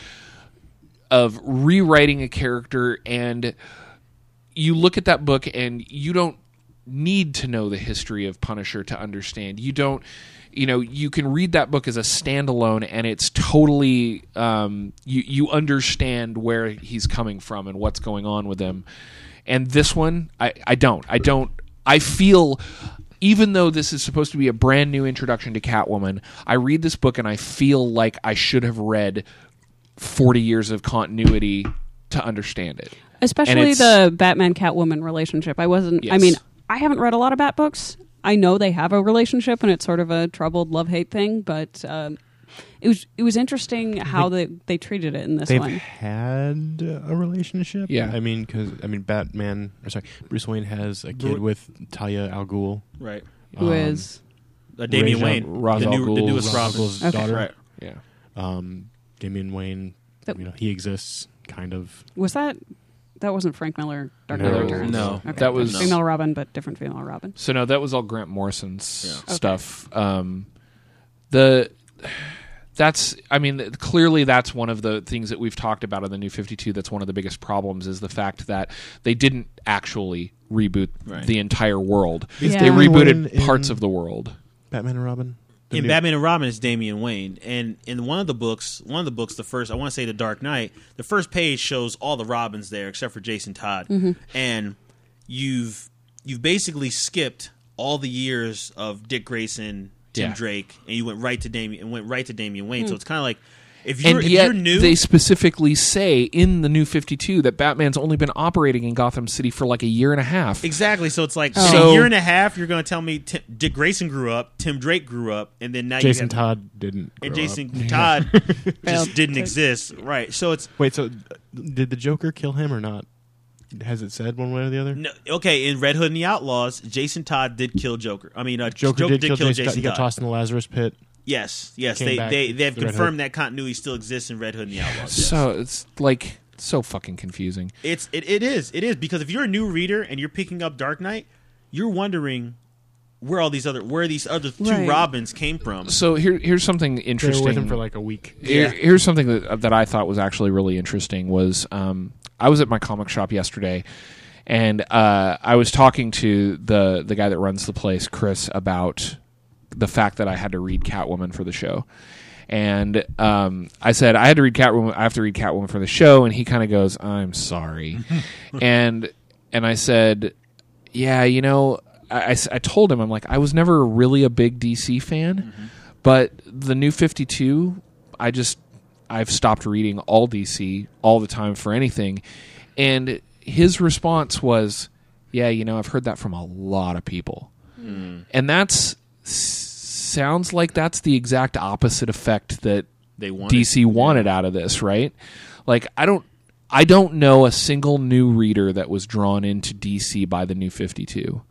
of rewriting a character and you look at that book and you don't need to know the history of Punisher to understand. You don't you know, you can read that book as a standalone and it's totally um, you you understand where he's coming from and what's going on with him. And this one I, I don't. I don't I feel even though this is supposed to be a brand new introduction to Catwoman, I read this book and I feel like I should have read 40 years of continuity to understand it. Especially the Batman Catwoman relationship. I wasn't. I mean, I haven't read a lot of Bat books. I know they have a relationship, and it's sort of a troubled love hate thing. But um, it was it was interesting how they they treated it in this They've one. had a relationship. Yeah. I mean, because I mean, Batman. Or sorry, Bruce Wayne has a kid Bru- with Talia al Ghul. Right. Who um, is Uh, Damian Ra's al- Wayne, Ra's the, new, the newest Ra's al Okay. daughter. Right. Yeah. Um, Damian Wayne. That- you know, he exists, kind of. was that that wasn't Frank Miller Dark No. Knight Returns? No. Okay. That was- female Robin, but different female Robin. So no, that was all Grant Morrison's Yeah. stuff. Um, the that's I mean th- clearly that's one of the things that we've talked about in the new 52 that's one of the biggest problems is the fact that they didn't actually reboot Right. the entire world. Yeah. They Wayne rebooted in- parts of the world. Batman and Robin. The in new- Batman and Robin is Damian Wayne, and in one of the books, one of the books, the first I want to say the Dark Knight, the first page shows all the Robins there except for Jason Todd, mm-hmm. and you've you've basically skipped all the years of Dick Grayson, Tim Yeah. Drake, and you went right to Damian and went right to Damian Wayne. So mm. it's kind of like if you're and if yet you're new, they specifically say in the new 52 that Batman's only been operating in Gotham City for like a year and a half. Exactly. So it's like Oh. in So- a year and a half, you're going to tell me Tim, Dick Grayson grew up, Tim Drake grew up, and then now Jason you have, Todd didn't. and grow Jason up. Todd just didn't exist. Right. So it's Wait, so uh, did the Joker kill him or not? Has it said one way or the other? no, okay. In Red Hood and the Outlaws, Jason Todd did kill Joker. I mean, uh, Joker did, kill Jason. Todd. He got tossed in the Lazarus pit. Yes, yes. Came They back they they have for Red confirmed that continuity still exists in Red Hood and the Outlaws. yes. So it's like so fucking confusing. It's it, it is it is because if you're a new reader and you're picking up Dark Knight, you're wondering where all these other where these other two Right. Robins came from. So here here's something They were interesting. with him for like a week. Here- Yeah. Here's something that that I thought was actually really interesting was um, I was at my comic shop yesterday, and uh, I was talking to the the guy that runs the place, Chris, about the fact that I had to read Catwoman for the show. And um, I said I had to read Catwoman. I have to read Catwoman for the show, and he kind of goes, "I'm sorry," and and I said, "Yeah, you know." I I told him I'm like I was never really a big DC fan, but the new 52, I just I've stopped reading all DC all the time for anything, and his response was, "Yeah, you know I've heard that from a lot of people," and that's s- sounds like that's the exact opposite effect that They wanted DC wanted out of this, right? Like I don't I don't know a single new reader that was drawn into DC by the new 52.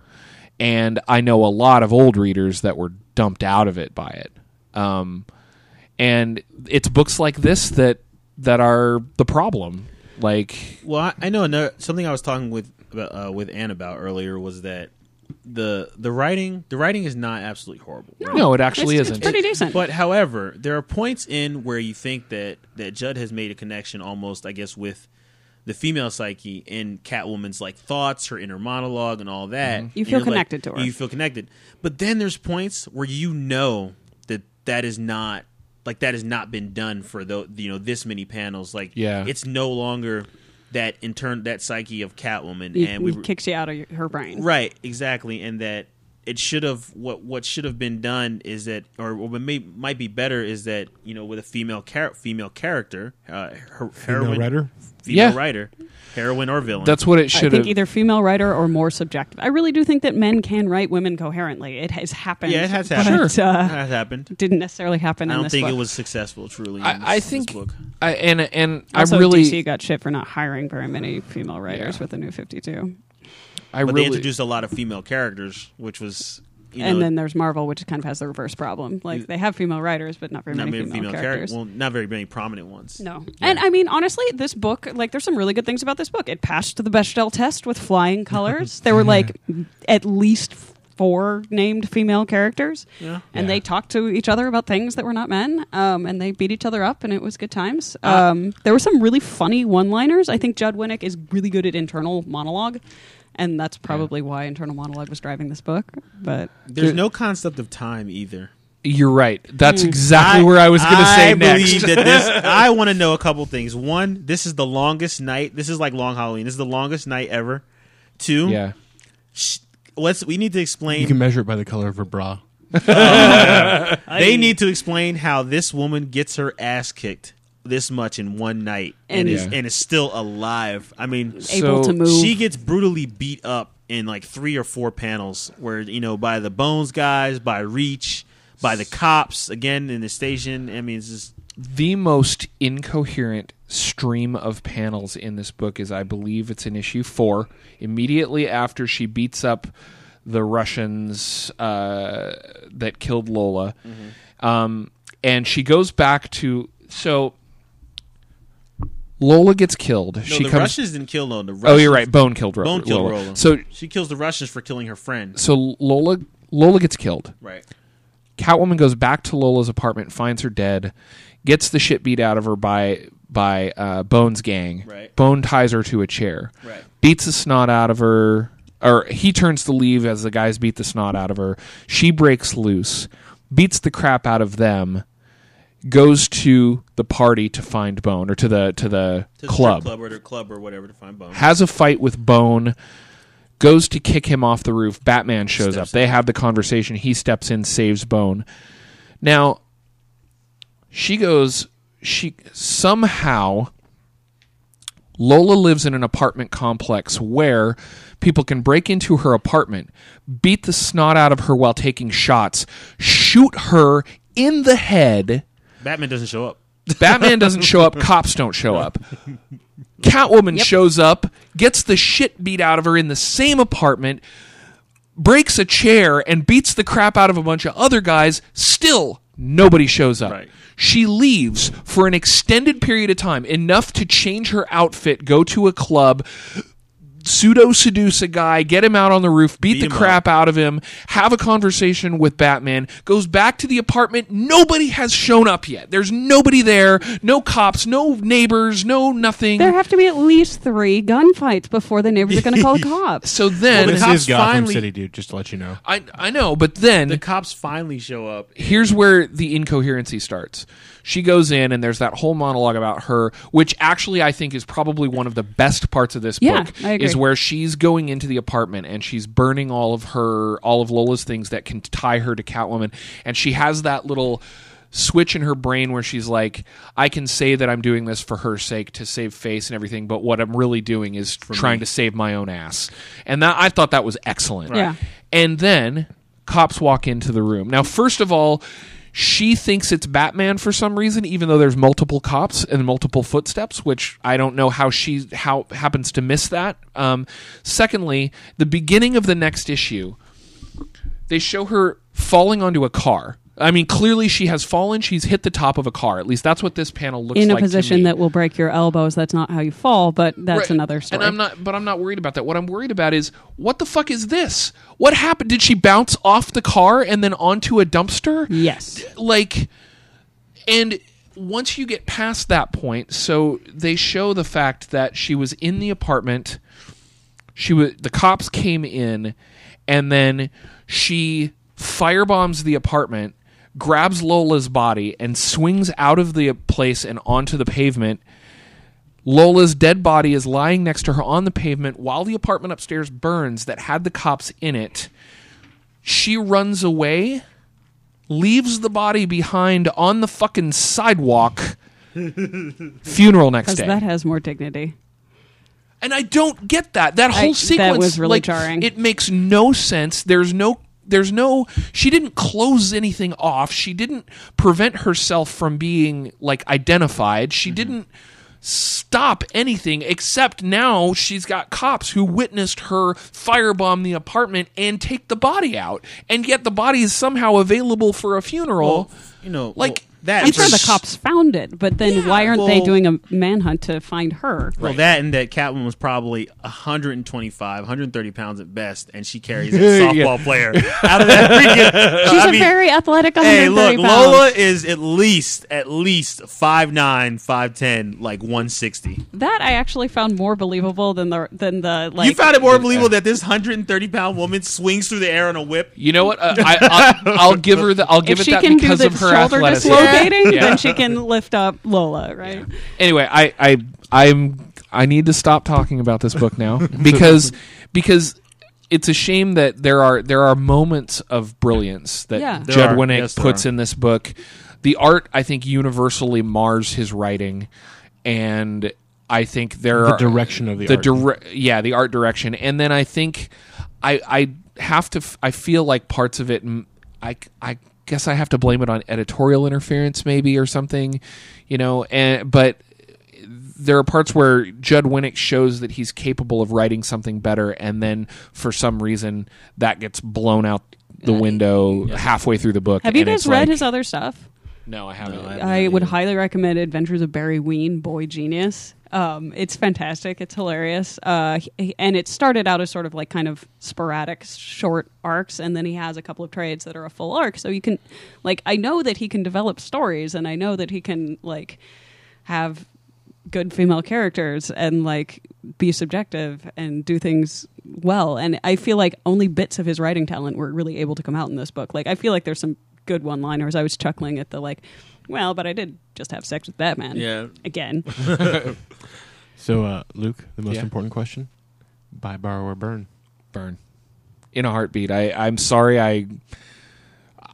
And I know a lot of old readers that were dumped out of it by it. Um, and it's books like this that that are the problem. Like Well, I, I know another something I was talking with about, uh, with Ann about earlier was that the the writing the writing is not absolutely horrible. right? no, it actually it's, isn't. It's pretty decent. But however, there are points in where you think that that Judd has made a connection almost, I guess, with the female psyche in Catwoman's like thoughts, her inner monologue, and all that. Mm-hmm. You feel you're like- connected to her. You feel connected, but then there's points where you know that that is not like that has not been done for the you know this many panels. Like, Yeah. it's no longer that in turn that psyche of Catwoman, It, and we it kicks you out of your, her brain. Right, exactly, and that it should have what what should have been done is that, or what may, might be better is that you know with a female char- female character, uh, her, Female heroine, writer. female Yeah. writer, heroine or villain. That's what it should. I should think have. either female writer or more subjective. I really do think that men can write women coherently. It has happened. yeah, it has happened. but, happened. uh, That happened. didn't necessarily happen I in don't this think book. it was successful. Truly, in I, this, I this think, book. I, and and Also, I really, DC got shit for not hiring very many female writers Yeah. with the new Fifty Two. I but really they introduced a lot of female characters, which was you know, and then there's Marvel, which kind of has the reverse problem. Like they have female writers, but not very not many female, female characters. characters. Well, not very many prominent ones. No. And I mean, honestly, this book, like, there's some really good things about this book. It passed the Bechdel test with flying colors. there were, like, at least four named female characters. Yeah. And Yeah. they talked to each other about things that were not men. Um, and they beat each other up, and it was good times. Uh, Um, there were some really funny one liners. I think Judd Winick is really good at internal monologue. And that's probably why internal monologue was driving this book. But There's no concept of time either. You're right. That's hmm. exactly where I was going to say I next. believe that this. I want to know a couple things. One, this is the longest night. This is like Long Halloween. This is the longest night ever. Two, yeah. sh- let's we need to explain. You can measure it by the color of her bra. Oh, they need to explain how this woman gets her ass kicked this much in one night and, And- is Yeah. and is still alive. I mean, able So to move. she gets brutally beat up in like three or four panels where you know by the bones guys by reach by the cops again in the station i mean it's just the most incoherent stream of panels in this book is I believe it's in issue four. Immediately after she beats up the Russians uh, that killed Lola, um, and she goes back to so. Lola gets killed. no she the comes. russians didn't kill no the russians, oh, you're right. Bone killed Ro- bone killed Lola. Lola. So she kills the russians for killing her friend so Lola Lola gets killed. right Catwoman goes back to Lola's apartment, finds her dead, gets the shit beat out of her by by uh, Bone's gang. Right. Bone ties her to a chair, Right. beats the snot out of her, or he turns to leave as the guys beat the snot out of her. She breaks loose, beats the crap out of them, goes to the party to find Bone or to the to the to the club club or club or whatever to find bone has a fight with Bone, goes to kick him off the roof. Batman shows Steps up. They have the conversation. He steps in, saves Bone. Now, she goes, she somehow. Lola lives in an apartment complex where people can break into her apartment, beat the snot out of her while taking shots, shoot her in the head. Batman doesn't show up Batman doesn't show up, cops don't show up. Catwoman shows up, gets the shit beat out of her in the same apartment, breaks a chair, and beats the crap out of a bunch of other guys. Still, nobody shows up. Right. She leaves for an extended period of time, enough to change her outfit, go to a club, pseudo seduce a guy, get him out on the roof, beat, Beat the him crap out of him, have a conversation with Batman, goes back to the apartment. Nobody has shown up yet. There's nobody there, no cops, no neighbors, no nothing. There have to be at least three gunfights before the neighbors are going to call the cops. so then Well, This the cops is Gotham finally- City, dude. Just to let you know. I I know, but then the cops finally show up here's where the incoherency starts. She goes in and there's that whole monologue about her, which actually I think is probably one of the best parts of this Yeah, book. I agree. Is where she's going into the apartment and she's burning all of her all of Lola's things that can tie her to Catwoman, and she has that little switch in her brain where she's like, I can say that I'm doing this for her sake to save face and everything, but what I'm really doing is trying to save my own ass. And that I thought that was excellent. Yeah. And then cops walk into the room. Now, first of all, she thinks it's Batman for some reason, even though there's multiple cops and multiple footsteps, which I don't know how she how happens to miss that. Um, secondly, the beginning of the next issue, they show her falling onto a car. I mean, clearly she has fallen. She's hit the top of a car. At least that's what this panel looks like. In a like. position that will break your elbows. That's not how you fall, but that's Right. another story. And I'm not, but I'm not worried about that. What I'm worried about is what the fuck is this? What happened? Did she bounce off the car and then onto a dumpster? yes. Like, and once you get past that point, so they show the fact that she was in the apartment. She was the cops came in, and then she firebombs the apartment, grabs Lola's body, and swings out of the place and onto the pavement. Lola's dead body is lying next to her on the pavement while the apartment upstairs burns that had the cops in it. She runs away, leaves the body behind on the fucking sidewalk. Funeral next Because day. that has more dignity. And I don't get that. That whole I- that sequence was really like, jarring. It makes no sense. There's no there's no she didn't close anything off. She didn't prevent herself from being like identified. She Mm-hmm. didn't stop anything except now she's got cops who witnessed her firebomb the apartment and take the body out. And yet the body is somehow available for a funeral. well you know Like, well, that I'm sure the cops found it, but then Yeah, why aren't they doing a manhunt to find her? Well, that and that Catwoman was probably 125, 130 pounds at best, and she carries a softball player out of that freaking. She's I a mean, very athletic Hey, look, pounds. Lola is at least at least 5'9", 5'10", like 160. That I actually found more believable than the than the like. you found it more believable that this 130 pound woman swings through the air on a whip. You know what? Uh, I, I'll, I'll give her the. I'll give if it she that can do because the of her athleticism. Dislocating, Yeah. then she can lift up Lola, right? anyway, I, I I'm I need to stop talking about this book now because because it's a shame that there are there are moments of brilliance that Yeah. There Judd are. Winick Yes, puts in this book. The art, I think, universally mars his writing, and I think there The are direction of the the art. dire- yeah the art direction, and then I think I I have to f- I feel like parts of it I I guess I have to blame it on editorial interference maybe or something, you know, and but there are parts where Judd Winick shows that he's capable of writing something better, and then for some reason that gets blown out the window halfway through the book. Have you guys read like- his other stuff? No, I haven't. No, I- I would either. highly recommend Adventures of Barry Ween, Boy Genius. Um, it's fantastic. It's hilarious. Uh, he- and it started out as sort of like kind of sporadic short arcs, and then he has a couple of trades that are a full arc. So you can, like, I know that he can develop stories, and I know that he can like have good female characters and like be subjective and do things well. And I feel like only bits of his writing talent were really able to come out in this book. Like I feel like there's some good one-liners. I was chuckling at the like, well, but I did just have sex with Batman. Yeah. Again. So, uh, Luke, the most Yeah. important question: buy, borrow, or burn? burn in a heartbeat. I, I'm sorry. I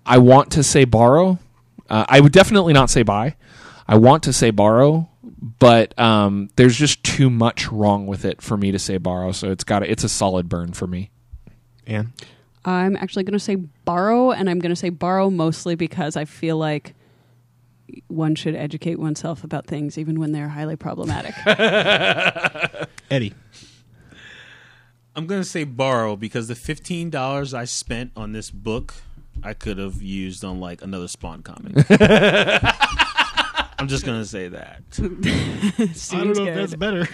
I want to say borrow. Uh, I would definitely not say buy. I want to say borrow, but um, there's just too much wrong with it for me to say borrow. So it's got it's a solid burn for me. Anne, I'm actually going to say borrow, and I'm going to say borrow mostly because I feel like one should educate oneself about things even when they're highly problematic. Eddie. I'm gonna say borrow because the fifteen dollars I spent on this book, I could have used on like another Spawn comic. I'm just gonna say that. Seems good. better.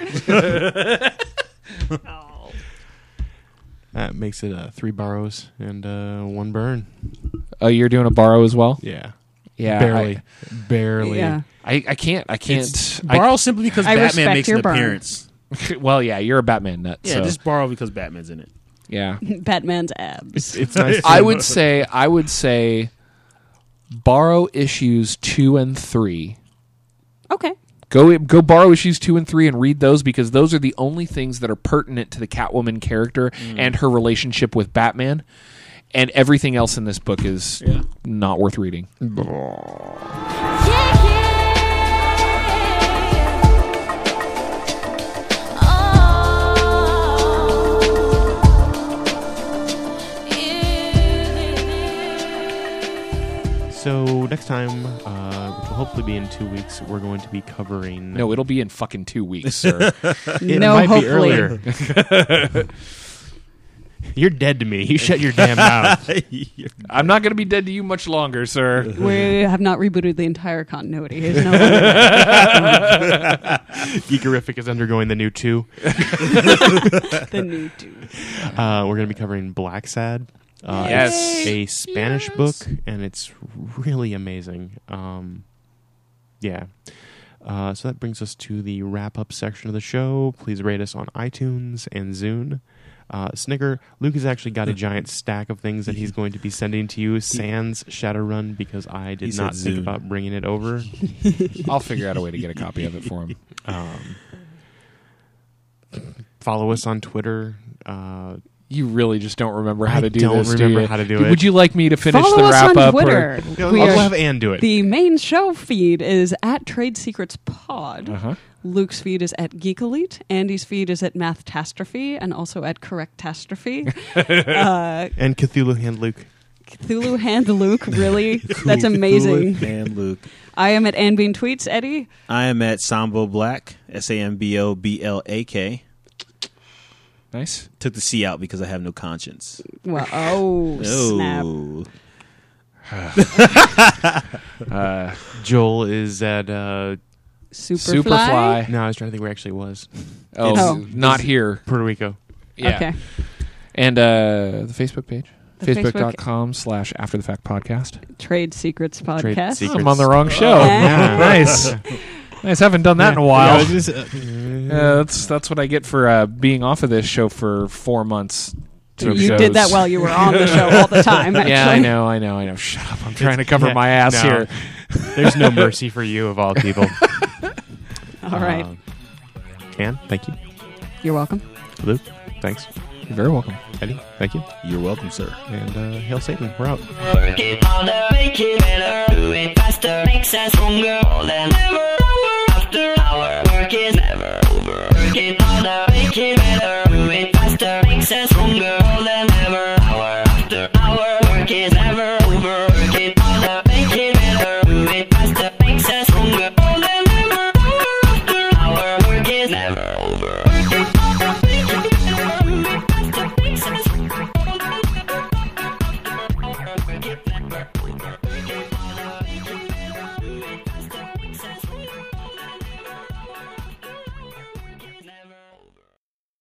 Oh. That makes it uh, three borrows and uh, one burn. Oh, you're doing a borrow as well? Yeah, Yeah, barely, barely. Yeah. I, I can't. I can't. It's I- borrow simply because I Batman makes your an burn. appearance. well, yeah, you're a Batman nut. Yeah, so, just borrow because Batman's in it. yeah. Batman's abs. It's nice. I would say I would say borrow issues two and three. Okay. Go go borrow issues two and three and read those because those are the only things that are pertinent to the Catwoman character and her relationship with Batman. And everything else in this book is Yeah. not worth reading. So next time, uh, which will hopefully be in two weeks, we're going to be covering. No, it'll be in fucking two weeks, sir. it no, might hopefully. be earlier. You're dead to me. You shut your damn mouth. I'm not going to be dead to you much longer, sir. We have not rebooted the entire continuity. It's no Geekerific is undergoing the new two. the new dude. Uh, we're going to be covering Blacksad. Uh, Yes. it's a Spanish book, and it's really amazing. Um, yeah. Uh, so that brings us to the wrap up section of the show. Please rate us on iTunes and Zune. Uh, Snicker, Luke has actually got a giant stack of things that he's going to be sending to you, sans Shadowrun, because I did not think Zune. about bringing it over. I'll figure out a way to get a copy of it for him. Um, follow us on Twitter. Uh, You really just don't remember how I to do don't this. do remember you? how to do it. Would you like me to finish Follow the us wrap on up? Twitter. I'll We I'll are- have Anne do it. the main show feed is at Trade Secrets Pod. Uh-huh. Luke's feed is at Geek Elite. Andy's feed is at Mathtastrophe and also at Correctastrophe. uh, and Cthulhu Hand Luke. Cthulhu Hand Luke, really? That's amazing. And Luke. I am at Anbean Tweets, Eddie. I am at Sambo Black, S A M B O B L A K. Nice. Took the C out because I have no conscience. Well, oh, snap. Oh. Uh, Joel is at. Uh, Superfly. Superfly. no, I was trying to think where it actually was. Oh, Oh. not here. Puerto Rico. Yeah. Okay. And uh, the Facebook page. The Facebook- Facebook.com slash after the fact podcast. Trade Secrets Podcast. Trade Secrets. I'm on the wrong show. Yeah. nice. Nice. Haven't done that in a while. I was just, uh, Yeah, that's that's what I get for uh, being off of this show for four months. You shows. did that while you were on the show all the time. Actually. Yeah, I know, I know, I know. Shut up! I'm trying to cover yeah, my ass no. here. There's no mercy for you of all people. All right. Anne, thank you. You're welcome. Luke, thanks. You're very welcome, Eddie. Thank you. You're welcome, sir. And uh, hail Satan. We're out. Harder, make it better, do it faster, makes us stronger than ever. After our work is never over. Harder, make it better, do it faster, makes us stronger than ever. After.